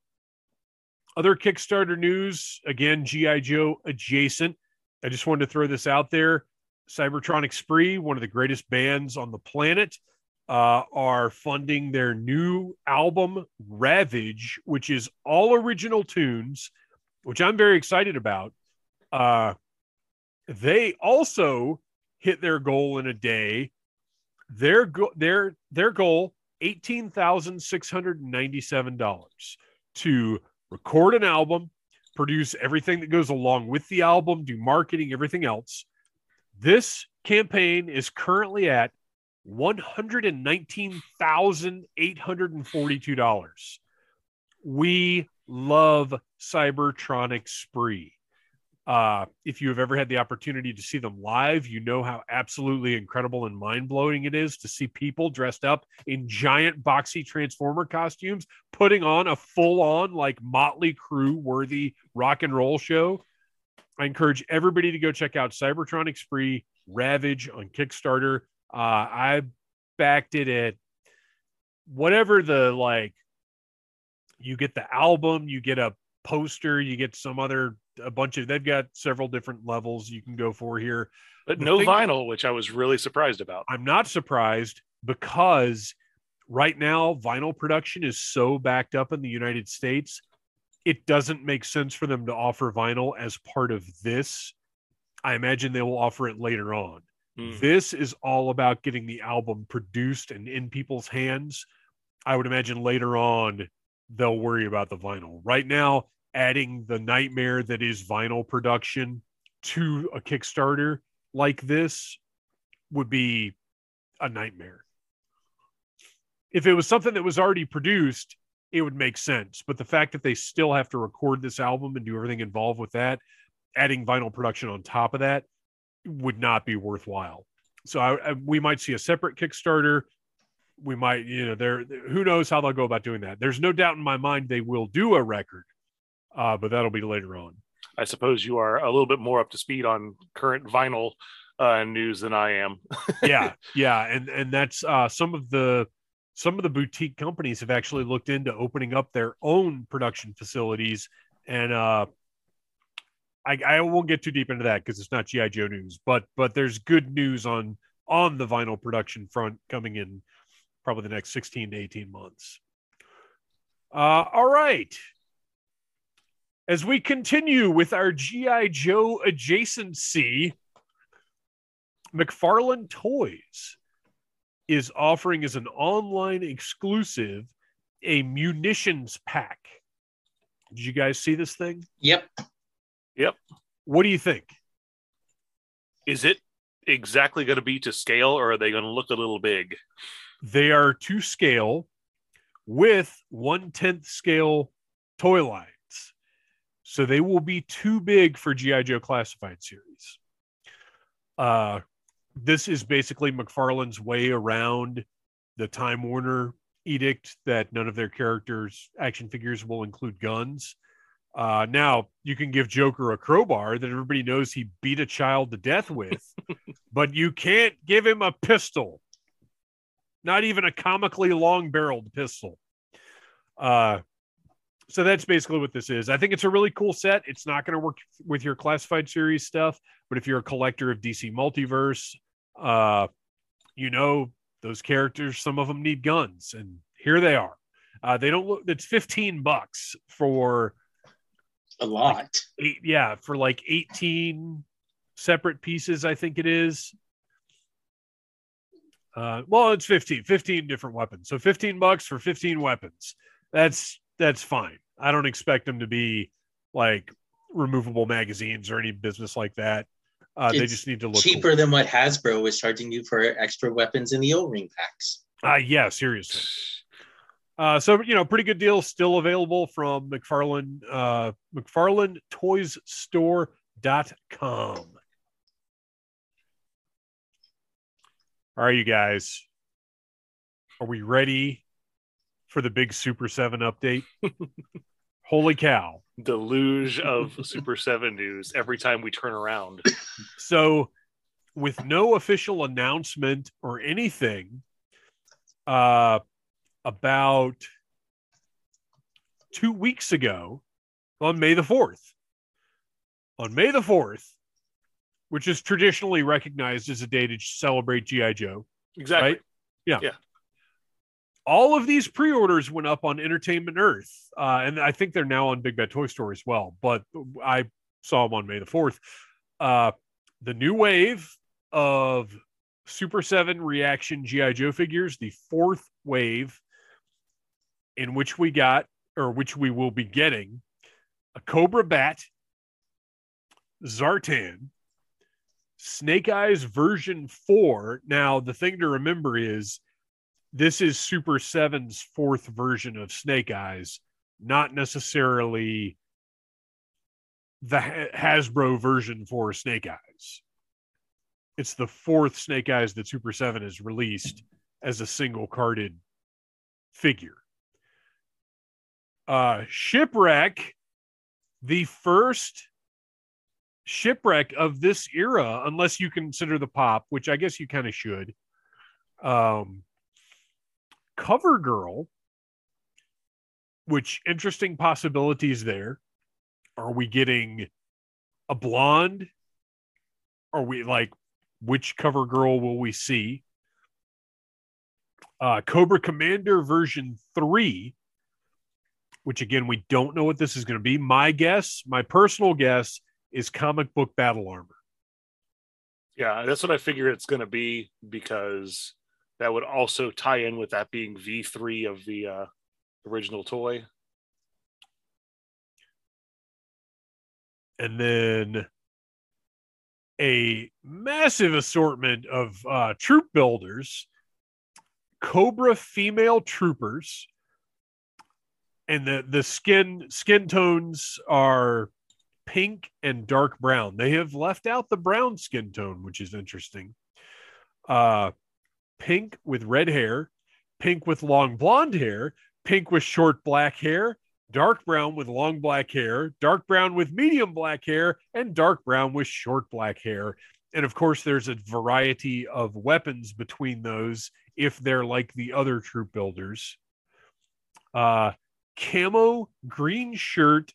other Kickstarter news again, G.I. Joe adjacent. I just wanted to throw this out there. Cybertronic Spree, one of the greatest bands on the planet, uh, are funding their new album, Ravage, which is all original tunes, which I'm very excited about. Uh, They also hit their goal in a day. Their go- their their goal eighteen thousand six hundred ninety seven dollars to record an album, produce everything that goes along with the album, do marketing, everything else. This campaign is currently at $119,842. We love Cybertronic Spree. Uh, if you have ever had the opportunity to see them live, you know how absolutely incredible and mind blowing it is to see people dressed up in giant boxy Transformer costumes putting on a full on, like Motley Crue worthy rock and roll show. I encourage everybody to go check out Cybertronic Spree Ravage on Kickstarter. Uh, I backed it at whatever the like, you get the album, you get a poster, you get some other a bunch of they've got several different levels you can go for here. But The no thing- vinyl, which I was really surprised about. I'm not surprised because right now vinyl production is so backed up in the United States, it doesn't make sense for them to offer vinyl as part of this. I imagine they will offer it later on. Hmm. This is all about getting the album produced and in people's hands. I would imagine later on they'll worry about the vinyl. Right now, adding the nightmare that is vinyl production to a Kickstarter like this would be a nightmare. If it was something that was already produced, it would make sense. But the fact that they still have to record this album and do everything involved with that, adding vinyl production on top of that would not be worthwhile. So I, I, we might see a separate Kickstarter. We might, you know, there. Who knows how they'll go about doing that? There's no doubt in my mind they will do a record, uh, but that'll be later on. I suppose you are a little bit more up to speed on current vinyl uh, news than I am. yeah yeah and and that's uh some of the some of the boutique companies have actually looked into opening up their own production facilities and uh i i won't get too deep into that because it's not gi joe news but but there's good news on on the vinyl production front coming in probably the next 16 to 18 months uh all right as we continue with our gi joe adjacency McFarlane Toys is offering as an online exclusive a munitions pack. Did you guys see this thing? Yep. Yep. What do you think? Is it exactly going to be to scale, or are they going to look a little big? They are to scale with one tenth scale toy lines. So they will be too big for G.I. Joe Classified series. Uh, this is basically McFarlane's way around the Time Warner edict that none of their characters' action figures will include guns. Uh, now, you can give Joker a crowbar that everybody knows he beat a child to death with, but you can't give him a pistol not even a comically long barreled pistol. Uh, so that's basically what this is. I think it's a really cool set. It's not going to work with your classified series stuff, but if you're a collector of DC Multiverse, uh, you know those characters. Some of them need guns, and here they are. Uh, they don't look. It's fifteen bucks for A lot. eight. Yeah, for like eighteen separate pieces. I think it is. Uh, well, it's 15, 15 different weapons. So 15 bucks for 15 weapons. That's that's fine. I don't expect them to be like removable magazines or any business like that. Uh, they just need to look Cheaper than what Hasbro was charging you for extra weapons in the O-ring packs. Cool. Uh, yeah, seriously. Uh, so you know, pretty good deal still available from McFarlane uh, McFarlaneToysStore.com. All right, you guys. Are we ready for the big Super 7 update? Holy cow. Deluge of Super 7 news every time we turn around. So, with no official announcement or anything, uh, about two weeks ago, on May the 4th, on May the 4th, which is traditionally recognized as a day to celebrate G.I. Joe, Exactly. right? Yeah. Yeah. All of these pre-orders went up on Entertainment Earth, uh, and I think they're now on Big Bad Toy Store as well. But I saw them on May the fourth. Uh, the new wave of Super 7 reaction G.I. Joe figures, the fourth wave, in which we got, or which we will be getting, a Cobra Bat, Zartan, Snake Eyes version 4. Now, the thing to remember is this is Super Seven's fourth version of Snake Eyes, not necessarily the Hasbro version for Snake Eyes. It's the fourth Snake Eyes that Super 7 has released as a single carded figure. Uh, Shipwreck, the first shipwreck of this era, unless you consider the pop, which I guess you kind of should. Um, Cover Girl, which interesting possibilities there. Are we getting a blonde? Are we like which cover girl will we see? Uh, Cobra Commander version three, which again, we don't know what this is going to be. My guess, my personal guess, is comic book battle armor. Yeah, that's what I figure it's going to be because that would also tie in with that being V3 of the uh, original toy. And then a massive assortment of uh, troop builders, Cobra female troopers, and the the skin skin tones are pink and dark brown. They have left out the brown skin tone, which is interesting. Uh, pink with red hair, pink with long blonde hair, pink with short black hair, dark brown with long black hair, dark brown with medium black hair, and dark brown with short black hair. And of course, there's a variety of weapons between those if they're like the other troop builders. Uh, camo green shirt,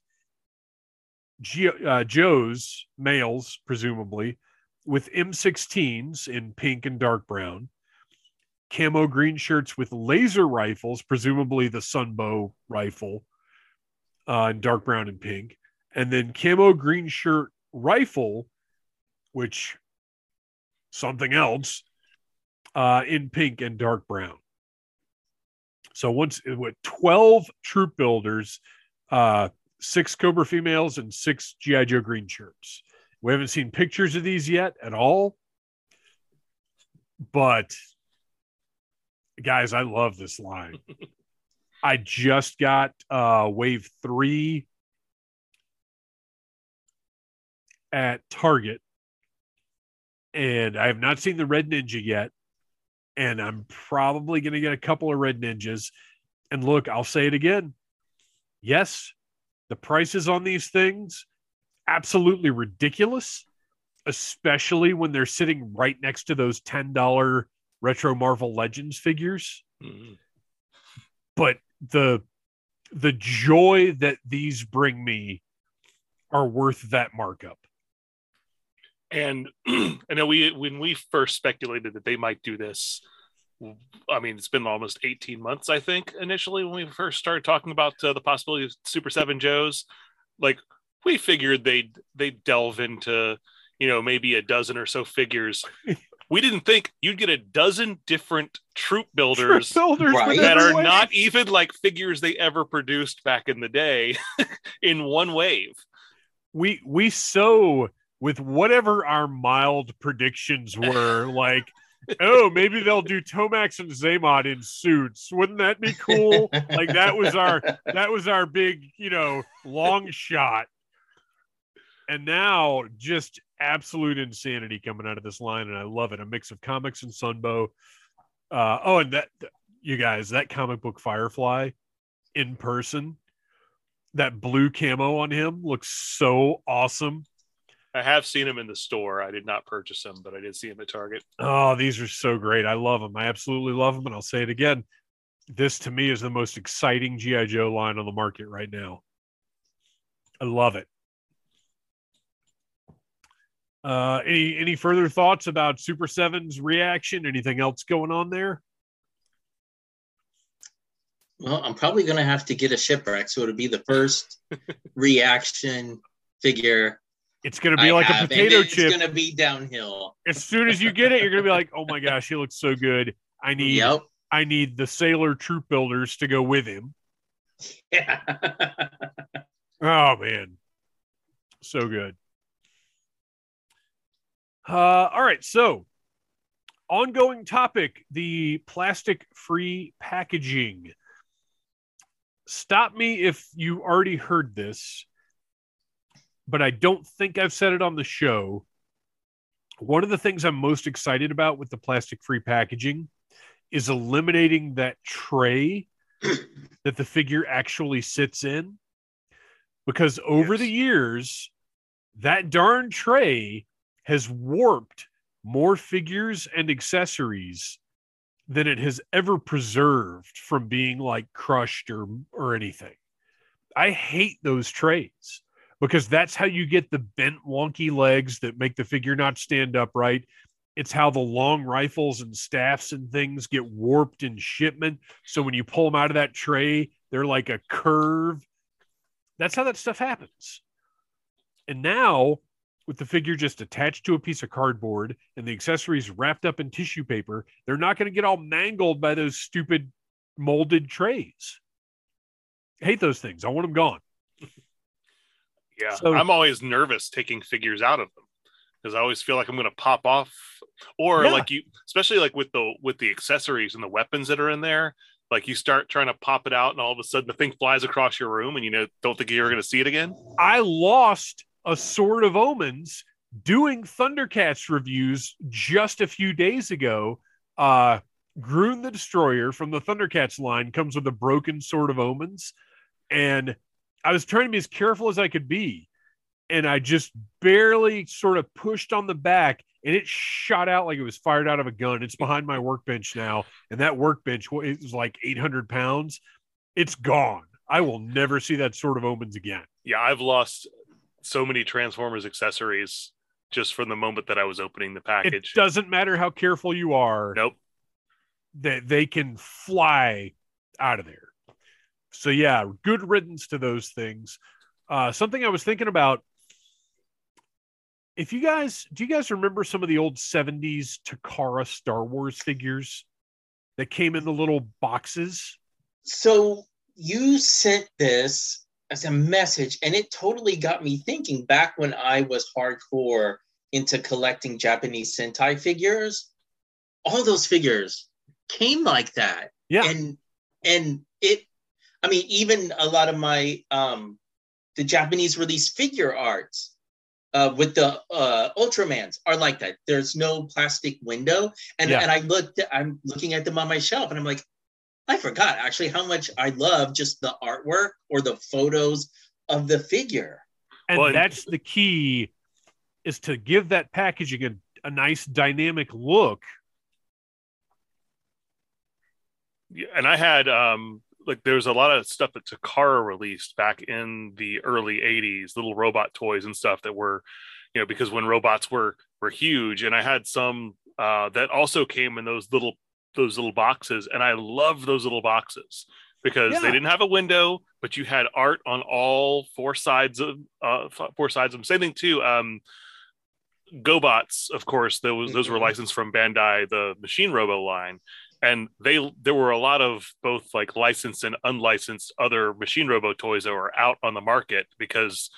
G- uh, Joe's males, presumably, with M16s in pink and dark brown. Camo green shirts with laser rifles, presumably the Sunbow rifle, uh, in dark brown and pink, and then camo green shirt rifle, which something else, uh, in pink and dark brown. So once with twelve troop builders, uh, six Cobra females and six GI Joe green shirts. We haven't seen pictures of these yet at all, but guys, I love this line. I just got uh, wave three at Target, and I have not seen the Red Ninja yet. And I'm probably going to get a couple of Red Ninjas. And look, I'll say it again. Yes, the prices on these things absolutely ridiculous, especially when they're sitting right next to those $10 retro Marvel Legends figures. Mm-hmm. But the the joy that these bring me are worth that markup. And I know we when we first speculated that they might do this, I mean it's been almost 18 months I think initially when we first started talking about uh, the possibility of Super 7 Joes, like we figured they'd they'd delve into you know maybe a dozen or so figures we didn't think you'd get a dozen different troop builders, troop builders Right. that are wave. not even like figures they ever produced back in the day in one wave. we we so with whatever our mild predictions were like oh maybe they'll do tomax and Xamot in suits wouldn't that be cool like that was our that was our big you know long shot and now just absolute insanity coming out of this line and i love it a mix of comics and sunbow uh oh and that you guys that comic book firefly in person that blue camo on him looks so awesome I have seen him in the store. I did not purchase him, but I did see him at Target. Oh, these are so great. I love them. I absolutely love them. And I'll say it again. This to me is the most exciting G.I. Joe line on the market right now. I love it. Uh, any any further thoughts about Super Seven's reaction? Anything else going on there? Well, I'm probably going to have to get a shipwreck, so it'll be the first reaction figure It's going to be I like have, a potato it's chip. gonna be downhill. As soon as you get it, you're going to be like, "Oh my gosh, he looks so good. I need Yep. I need the sailor troop builders to go with him." Yeah. Oh man, so good. Uh, all right, so ongoing topic: the plastic-free packaging. Stop me if you already heard this, but I don't think I've said it on the show. One of the things I'm most excited about with the plastic-free packaging is eliminating that tray that the figure actually sits in because over Yes. the years that darn tray has warped more figures and accessories than it has ever preserved from being like crushed or or anything. I hate those trays because that's how you get the bent wonky legs that make the figure not stand upright. It's how the long rifles and staffs and things get warped in shipment. So when you pull them out of that tray they're like a curve. That's how that stuff happens. And now, with the figure just attached to a piece of cardboard and the accessories wrapped up in tissue paper, they're not going to get all mangled by those stupid molded trays. I hate those things. I want them gone. Yeah, So- I'm always nervous taking figures out of them because I always feel like I'm going to pop off, or Yeah. like you, especially like with the with the accessories and the weapons that are in there. Like you start trying to pop it out, and all of a sudden the thing flies across your room, and you know don't think you're going to see it again. I lost a Sword of Omens doing Thundercats reviews just a few days ago. Uh, Grune the Destroyer from the Thundercats line comes with a broken Sword of Omens. And I was trying to be as careful as I could be. And I just barely sort of pushed on the back and it shot out like it was fired out of a gun. It's behind my workbench now. And that workbench was like 800 pounds. It's gone. I will never see that Sword of Omens again. Yeah, I've lost so many Transformers accessories just from the moment that I was opening the package. It doesn't matter how careful you are. Nope. That they can fly out of there. So yeah, good riddance to those things. Uh, something I was thinking about. If you guys, do you guys remember some of the old '70s Takara Star Wars figures that came in the little boxes? So you sent this as a message, and it totally got me thinking back when I was hardcore into collecting Japanese Sentai figures. All those figures came like that. Yeah. And and it I mean, even a lot of my um the Japanese release Figuarts uh, with the uh, Ultramans are like that. There's no plastic window, and Yeah. and I looked. I'm looking at them on my shelf, and I'm like, I forgot actually how much I love just the artwork or the photos of the figure. And Well, that's the key is to give that packaging a, a nice dynamic look. Yeah, and I had um like there was a lot of stuff that Takara released back in the early 80s, little robot toys and stuff that were, you know, because when robots were were huge and I had some uh that also came in those little those little boxes and I love those little boxes because Yeah. they didn't have a window, but you had art on all four sides of uh four sides of them. Same thing too. Um GoBots, of course, those those were Mhm. licensed from Bandai, the Machine Robo line and they there were a lot of both like licensed and unlicensed other machine robo toys that were out on the market because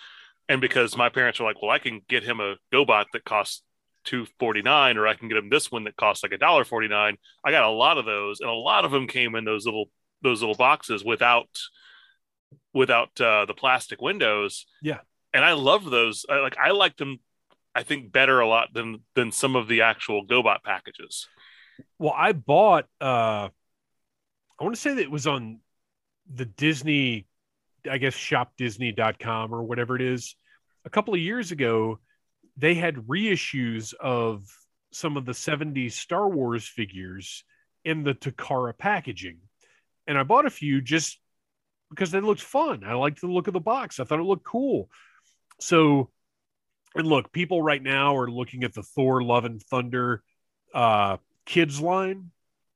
and because my parents were like well i can get him a gobot that costs 249 or i can get them this one that costs like a dollar 49 i got a lot of those and a lot of them came in those little those little boxes without without uh, the plastic windows Yeah. and i love those I, like i like them i think better a lot than than some of the actual gobot packages Well, I bought uh I want to say that it was on the Disney, I guess shopdisney.com or whatever it is. A couple of years ago, they had reissues of some of the 70s Star Wars figures in the Takara packaging. And I bought a few just because they looked fun. I liked the look of the box. I thought it looked cool. So, and look, people right now are looking at the Thor Love and Thunder uh kids line.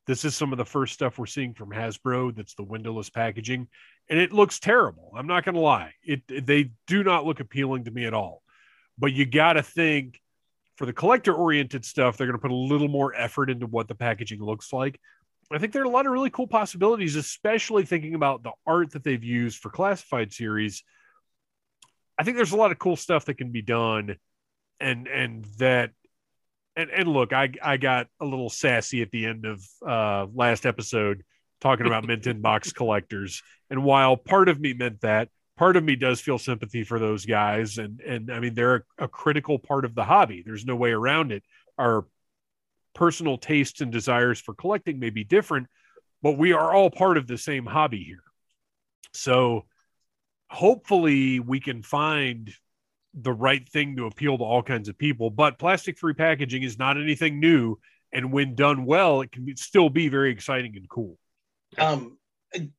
This is some of the first stuff we're seeing from Hasbro that's the windowless packaging and it looks terrible. I'm not going to lie. It they do not look appealing to me at all. But you got to think for the collector oriented stuff, they're going to put a little more effort into what the packaging looks like. I think there are a lot of really cool possibilities, especially thinking about the art that they've used for classified series. I think there's a lot of cool stuff that can be done, and and that, and and look, I I got a little sassy at the end of uh, last episode talking about mint in box collectors, and while part of me meant that, part of me does feel sympathy for those guys, and and I mean they're a, a critical part of the hobby. There's no way around it. Our personal tastes and desires for collecting may be different, but we are all part of the same hobby here. So hopefully we can find the right thing to appeal to all kinds of people. But plastic free packaging is not anything new. And when done well, it can still be very exciting and cool. Um,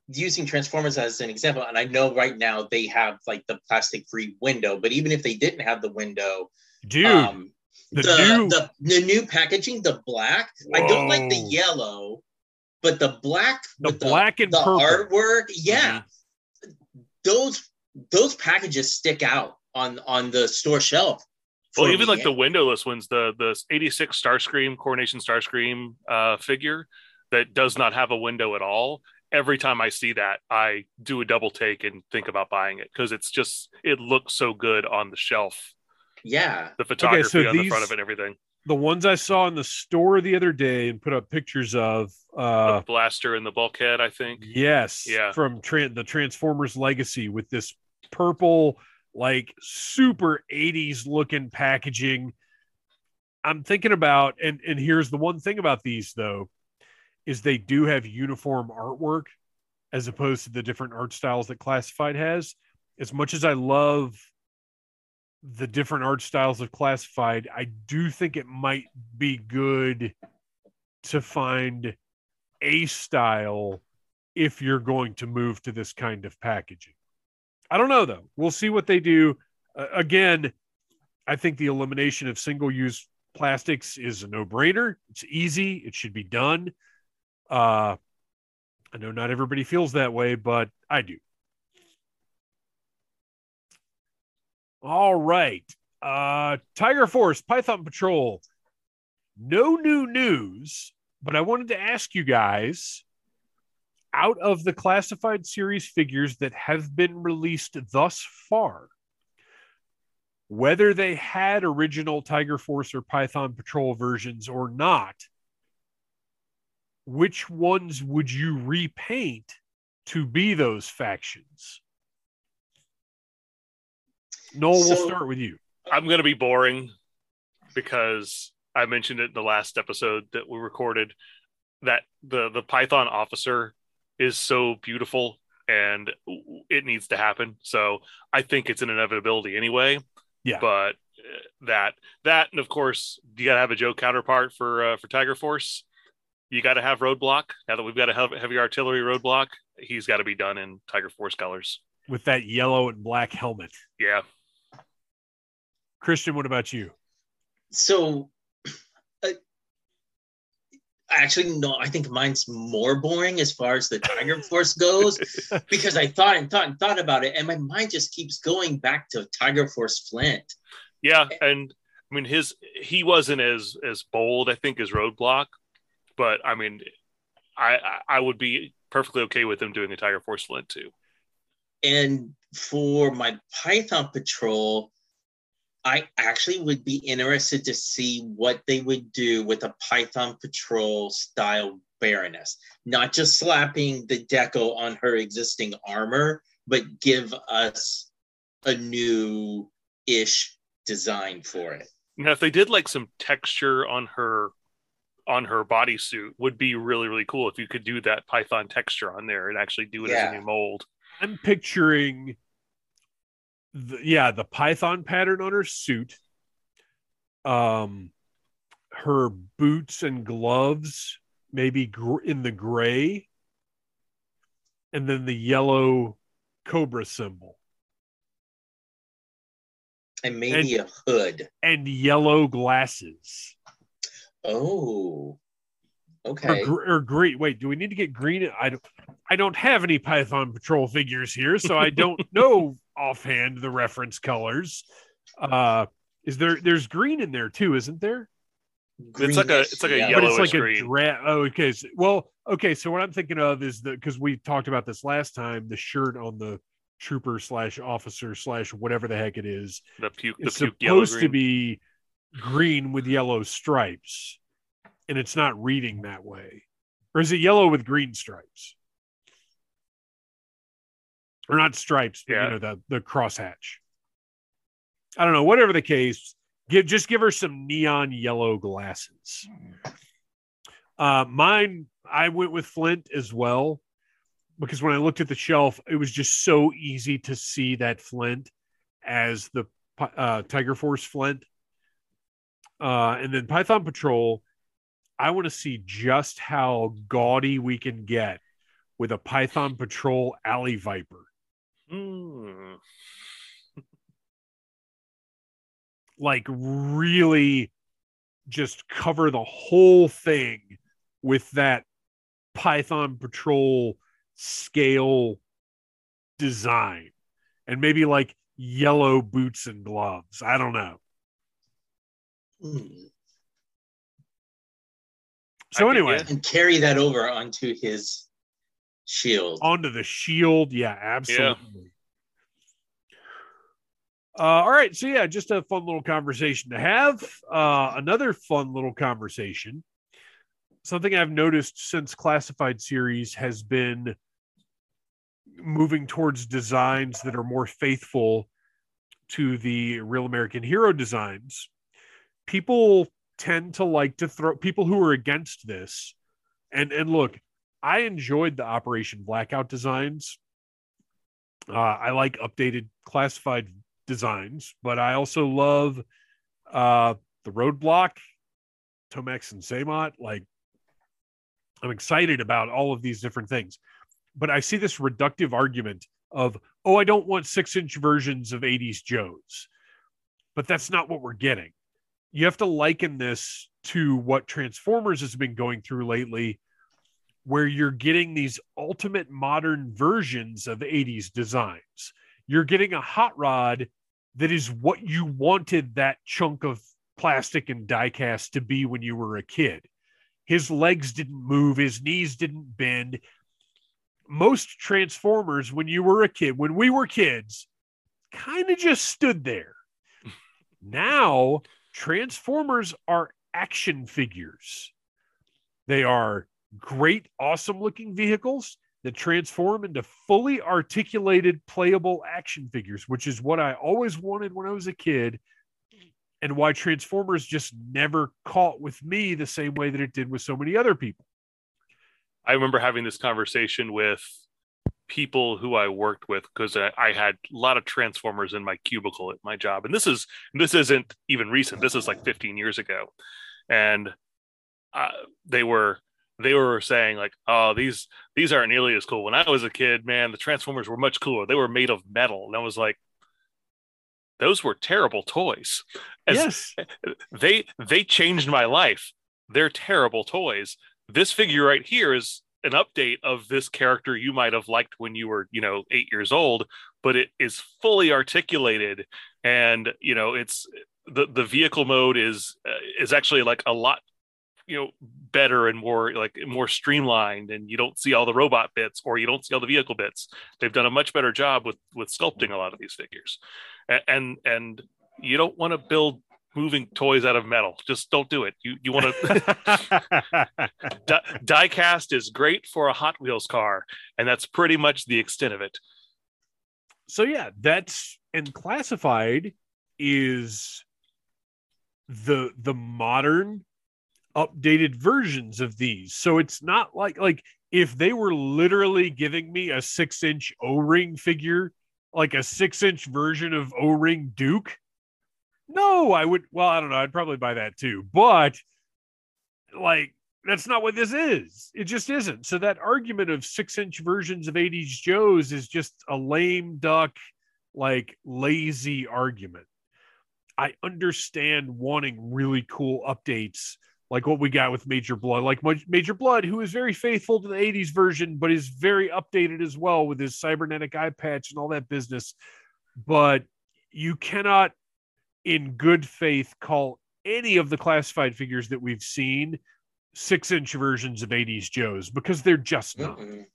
using Transformers as an example, and I know right now they have like the plastic free window, but even if they didn't have the window, dude, um, the, the, new the the new packaging, the black. I don't like the yellow, but the black, the with black and the purple. artwork, yeah, those those packages stick out on on the store shelf. Well, even me. like the windowless ones, the the 86 Starscream Coronation Starscream uh, figure that does not have a window at all. Every time I see that, I do a double take and think about buying it because it's just it looks so good on the shelf. yeah, The photography so on the front of it, and everything. The ones I saw in the store the other day and put up pictures of. Uh, the blaster and the bulkhead, I think. Yes. Yeah. From Tran the Transformers Legacy with this purple, like super 80s looking packaging. I'm thinking about, and and here's the one thing about these though, is they do have uniform artwork as opposed to the different art styles that Classified has. As much as I love the different art styles of Classified, I do think it might be good to find a style if you're going to move to this kind of packaging. I don't know though. We'll see what they do. Uh, again, I think the elimination of single use plastics is a no brainer. It's easy, it should be done. Uh, I know not everybody feels that way, but I do. All right. Uh, Tiger Force, Python Patrol. No new news, but I wanted to ask you guys out of the classified series figures that have been released thus far, whether they had original Tiger Force or Python Patrol versions or not, which ones would you repaint to be those factions? Noel, we'll start with you. I'm going to be boring because I mentioned it in the last episode that we recorded that the the Python officer is so beautiful and it needs to happen. So I think it's an inevitability anyway. Yeah. But uh, that that and of course you got to have a Joe counterpart for uh, for Tiger Force. You got to have Roadblock. Now that we've got a heavy, heavy artillery Roadblock, he's got to be done in Tiger Force colors. with that yellow and black helmet. Yeah. Christian, what about you? so uh, actually no i think mine's more boring as far as the tiger force goes because i thought and thought and thought about it and my mind just keeps going back to tiger force flint Yeah, and I mean his he wasn't as as bold I think as Roadblock, but I mean I I- would be perfectly okay with them doing a Tiger Force Flint too. and for my python patrol i actually would be interested to see what they would do with a python patrol style baroness not just slapping the deco on her existing armor but give us a new ish design for it Now if they did like some texture on her on her bodysuit would be really really cool if you could do that Python texture on there and actually do it as a new mold. I'm picturing, the, yeah, the Python pattern on her suit, um, her boots and gloves, maybe gr- in the gray, and then the yellow cobra symbol and maybe a hood and yellow glasses. Oh okay gr- or green. Wait, do we need to get green? I don't. I don't have any Python Patrol figures here, so I don't know offhand the reference colors. Uh, Is there? There's green in there too, isn't there? It's like a- it's like a Greenish, yellow- but it's like Yellowish a green. dra- Oh, okay. So, well, okay. So what I'm thinking of is the because we talked about this last time. The shirt on the trooper slash officer slash whatever the heck it is The puke, the it's puke yellow supposed green. to be green with yellow stripes, and it's not reading that way. Or is it yellow with green stripes? Or not stripes, but Yeah. you know the the crosshatch. I don't know. Whatever the case, give just give her some neon yellow glasses. Uh, mine, I went with Flint as well because when I looked at the shelf, it was just so easy to see that Flint as the uh, Tiger Force Flint. Uh, and then Python Patrol, I want to see just how gaudy we can get with a Python Patrol Alley Viper. Hmm. Like, really just cover the whole thing with that Python Patrol scale design and maybe like yellow boots and gloves. I don't know. Mm. So I anyway, yeah. And carry that over onto his shield. onto the shield. Yeah, absolutely. Uh, all right. So, yeah, just a fun little conversation to have. Uh, another fun little conversation. Something I've noticed since Classified series has been moving towards designs that are more faithful to the real American hero designs. People tend to like to throw people who are against this. And and look, I enjoyed the Operation Blackout designs. Uh, I like updated classified designs, but I also love uh, the Roadblock, Tomax, and Xamot. Like, I'm excited about all of these different things. But I see this reductive argument of, oh, I don't want six inch versions of 80s Joes. But that's not what we're getting. You have to liken this to what Transformers has been going through lately, where you're getting these ultimate modern versions of 80s designs. You're getting a hot rod that is what you wanted that chunk of plastic and diecast to be when you were a kid. His legs didn't move, his knees didn't bend. Most Transformers, when you were a kid, when we were kids, kind of just stood there. now, Transformers are action figures. They are great, awesome looking vehicles that transform into fully articulated, playable action figures, which is what I always wanted when I was a kid, and why Transformers just never caught with me the same way that it did with so many other people. I remember having this conversation with people who I worked with because I, I had a lot of transformers in my cubicle at my job, and this is this isn't even recent. This is like 15 years ago, and uh, they were they were saying like, "Oh, these these aren't nearly as cool." When I was a kid, man, the transformers were much cooler. They were made of metal, and I was like, "Those were terrible toys." As- yes. they they changed my life. They're terrible toys. This figure right here is an update of this character you might have liked when you were, you know, eight years old, but it is fully articulated, and you know, it's the the vehicle mode is uh, is actually like a lot, you know, better and more like more streamlined, and you don't see all the robot bits or you don't see all the vehicle bits. They've done a much better job with with sculpting a lot of these figures, and and, and you don't want to build moving toys out of metal. Just don't do it. You you want to die, die cast is great for a Hot Wheels car, and that's pretty much the extent of it. so yeah, that's and classified is the the modern updated versions of these. So it's not like like if they were literally giving me a six inch O-ring figure, like a six inch version of O-ring Duke, no, I would well, I don't know, I'd probably buy that too. But like that's not what this is. It just isn't. So that argument of six inch versions of 80s Joes is just a lame duck, like lazy argument. I understand wanting really cool updates like what we got with Major Blood, like Major Blood, who is very faithful to the 80s version, but is very updated as well with his cybernetic eye patch and all that business. But you cannot in good faith call any of the classified figures that we've seen six inch versions of 80s Joes because they're just not. Mm-mm.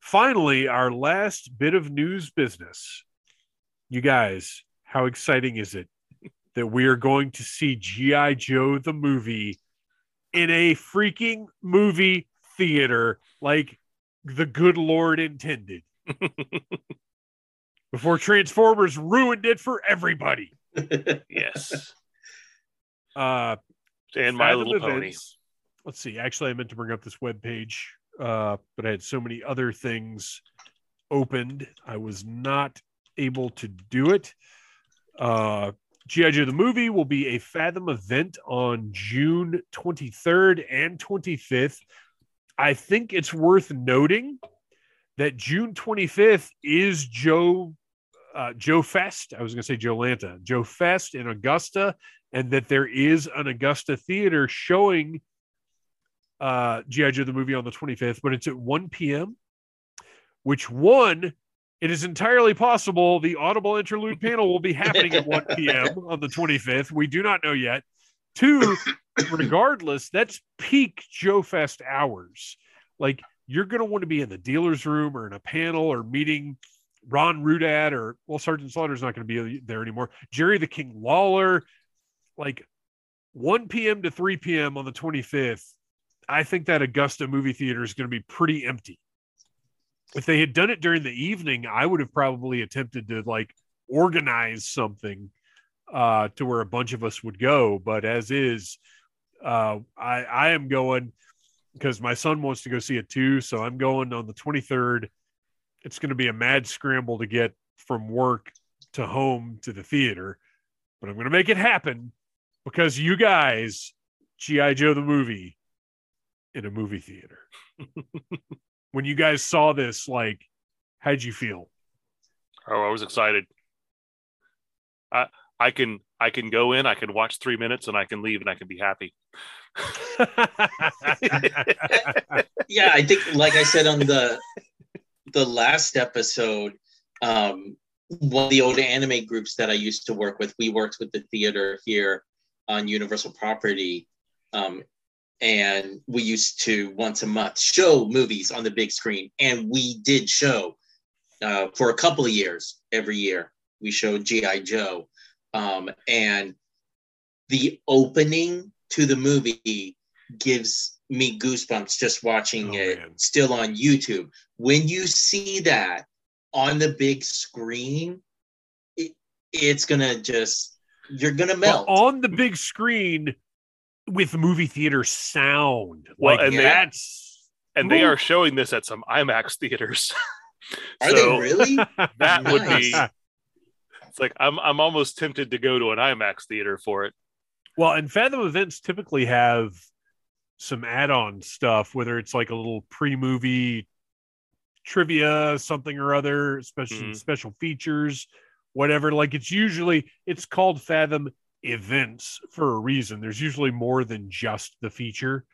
Finally, our last bit of news business. You guys, how exciting is it that we are going to see G.I. Joe the movie in a freaking movie theater like the good Lord intended? Before Transformers ruined it for everybody. yes. Uh, And My Fathom Little Pony. Let's see. Actually, I meant to bring up this webpage, uh, but I had so many other things opened. I was not able to do it. Uh, G.I. Joe the movie will be a Fathom event on June 23rd and 25th. I think it's worth noting that June 25th is Joe uh, Joe Fest. I was going to say JoeLanta, Joe Fest in Augusta, and that there is an Augusta theater showing uh, G.I. Joe the movie on the 25th, but it's at 1 p.m. Which one, it is entirely possible the Audible Interlude panel will be happening at 1 p.m. on the 25th. We do not know yet. Two, regardless, that's peak Joe Fest hours. Like you're going to want to be in the dealer's room or in a panel or meeting Ron Rudat or well, Sergeant Slaughter's not going to be there anymore. Jerry the King Lawler, like 1 p.m. to 3 p.m. on the 25th. I think that Augusta movie theater is going to be pretty empty. If they had done it during the evening, I would have probably attempted to like organize something uh, to where a bunch of us would go. But as is, uh, I, I am going because my son wants to go see it too. So I'm going on the 23rd. It's going to be a mad scramble to get from work to home to the theater, but I'm going to make it happen because you guys, G.I. Joe the movie, in a movie theater. when you guys saw this, like, how'd you feel? Oh, I was excited. I I can I can go in, I can watch three minutes, and I can leave, and I can be happy. yeah, I think, like I said on the the last episode, um, one of the old anime groups that I used to work with, we worked with the theater here on Universal property, um, and we used to once a month show movies on the big screen, and we did show uh, for a couple of years every year. We showed GI Joe, um, and the opening to the movie gives me goosebumps just watching Oh, it man. still on YouTube. When you see that on the big screen, it, it's gonna just you're gonna Well, melt. on the big screen with movie theater sound. Well, like and they- that's And they are showing this at some IMAX theaters. Are so they really? that would be it's like I'm I'm almost tempted to go to an IMAX theater for it. Well, and Fathom events typically have some add-on stuff, whether it's like a little pre-movie trivia, something or other, special Mhm. special features, whatever. Like it's usually it's called Fathom events for a reason. There's usually more than just the feature.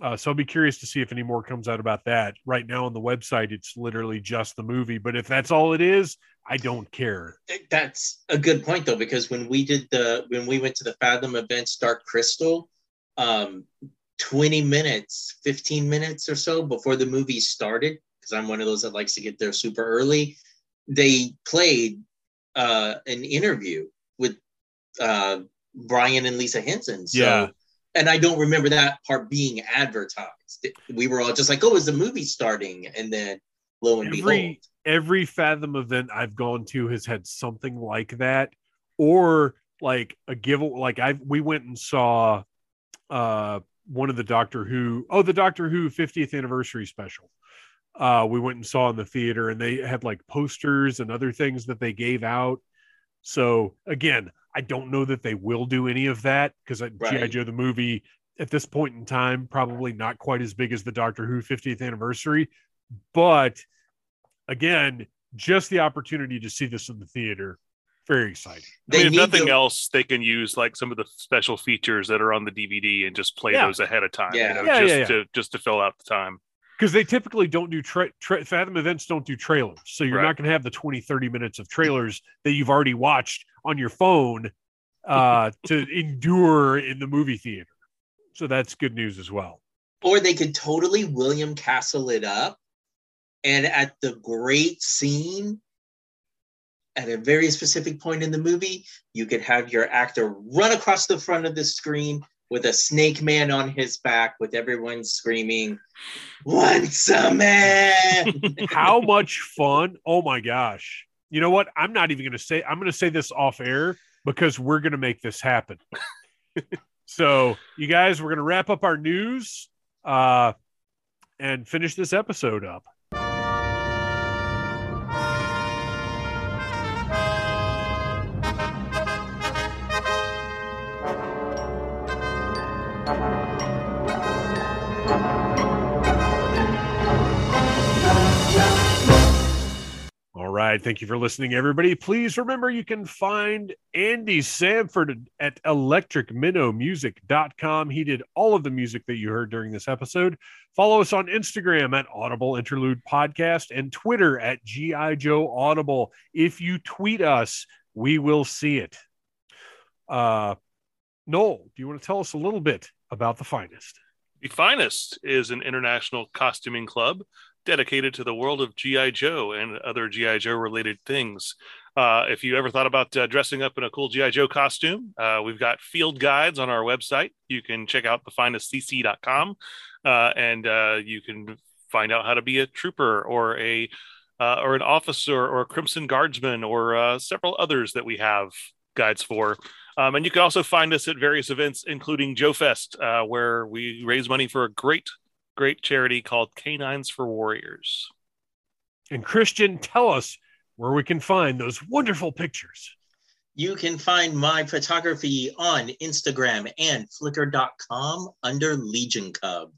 Uh, so I'll be curious to see if any more comes out about that. Right now on the website, it's literally just the movie. But if that's all it is, I don't care. That's a good point though, because when we did the when we went to the Fathom events Dark Crystal, um, 20 minutes, 15 minutes or so before the movie started, because I'm one of those that likes to get there super early, they played uh, an interview with uh, Brian and Lisa Henson. So, Yeah. and I don't remember that part being advertised. We were all just like, "Oh, is the movie starting?" And then, lo and Every- behold, every fathom event I've gone to has had something like that, or like a give like I we went and saw uh one of the Doctor Who oh the Doctor Who 50th anniversary special. Uh we went and saw in the theater and they had like posters and other things that they gave out. So again, I don't know that they will do any of that because GI Right. Joe the movie at this point in time probably not quite as big as the Doctor Who 50th anniversary, but again, just the opportunity to see this in the theater, very exciting. I mean, if nothing to- else, they can use like some of the special features that are on the DVD and just play Yeah. those ahead of time. Yeah. You know, Yeah, just yeah, yeah. to just to fill out the time. because they typically don't do tra- tra- Fathom events don't do trailers, so you're Right. not going to have the 20, 30 minutes of trailers that you've already watched on your phone uh, to endure in the movie theater. So that's good news as well. Or they could totally William Castle it up. And at the great scene, at a very specific point in the movie, you could have your actor run across the front of the screen with a snake man on his back, with everyone screaming, Once a man! How much fun! Oh my gosh! You know what? I'm not even going to say. I'm going to say this off air because we're going to make this happen. so, you guys, we're going to wrap up our news uh, and finish this episode up. All right. Thank you for listening, everybody. Please remember you can find Andy Samford at electricminnowmusic.com. He did all of the music that you heard during this episode. Follow us on Instagram at Audible Interlude Podcast and Twitter at G.I. Joe Audible. If you tweet us, we will see it. Uh, Noel, do you want to tell us a little bit about the finest? The Finest is an international costuming club dedicated to the world of GI Joe and other GI Joe related things. Uh, if you ever thought about uh, dressing up in a cool GI Joe costume, uh, we've got field guides on our website. You can check out thefinestcc.com uh, and uh, you can find out how to be a trooper or a uh, or an officer or a Crimson Guardsman or several others that we have guides for. Um, and you can also find us at various events, including Joe Fest, uh, where we raise money for a great, great charity called K9s for Warriors. And Christian, tell us where we can find those wonderful pictures. You can find my photography on Instagram and Flickr.com under Legion Cub.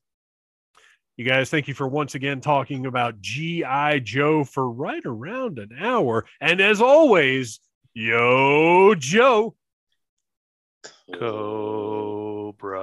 You guys, thank you for once again talking about G.I. Joe for right around an hour. And as always, yo, Joe. Cobra.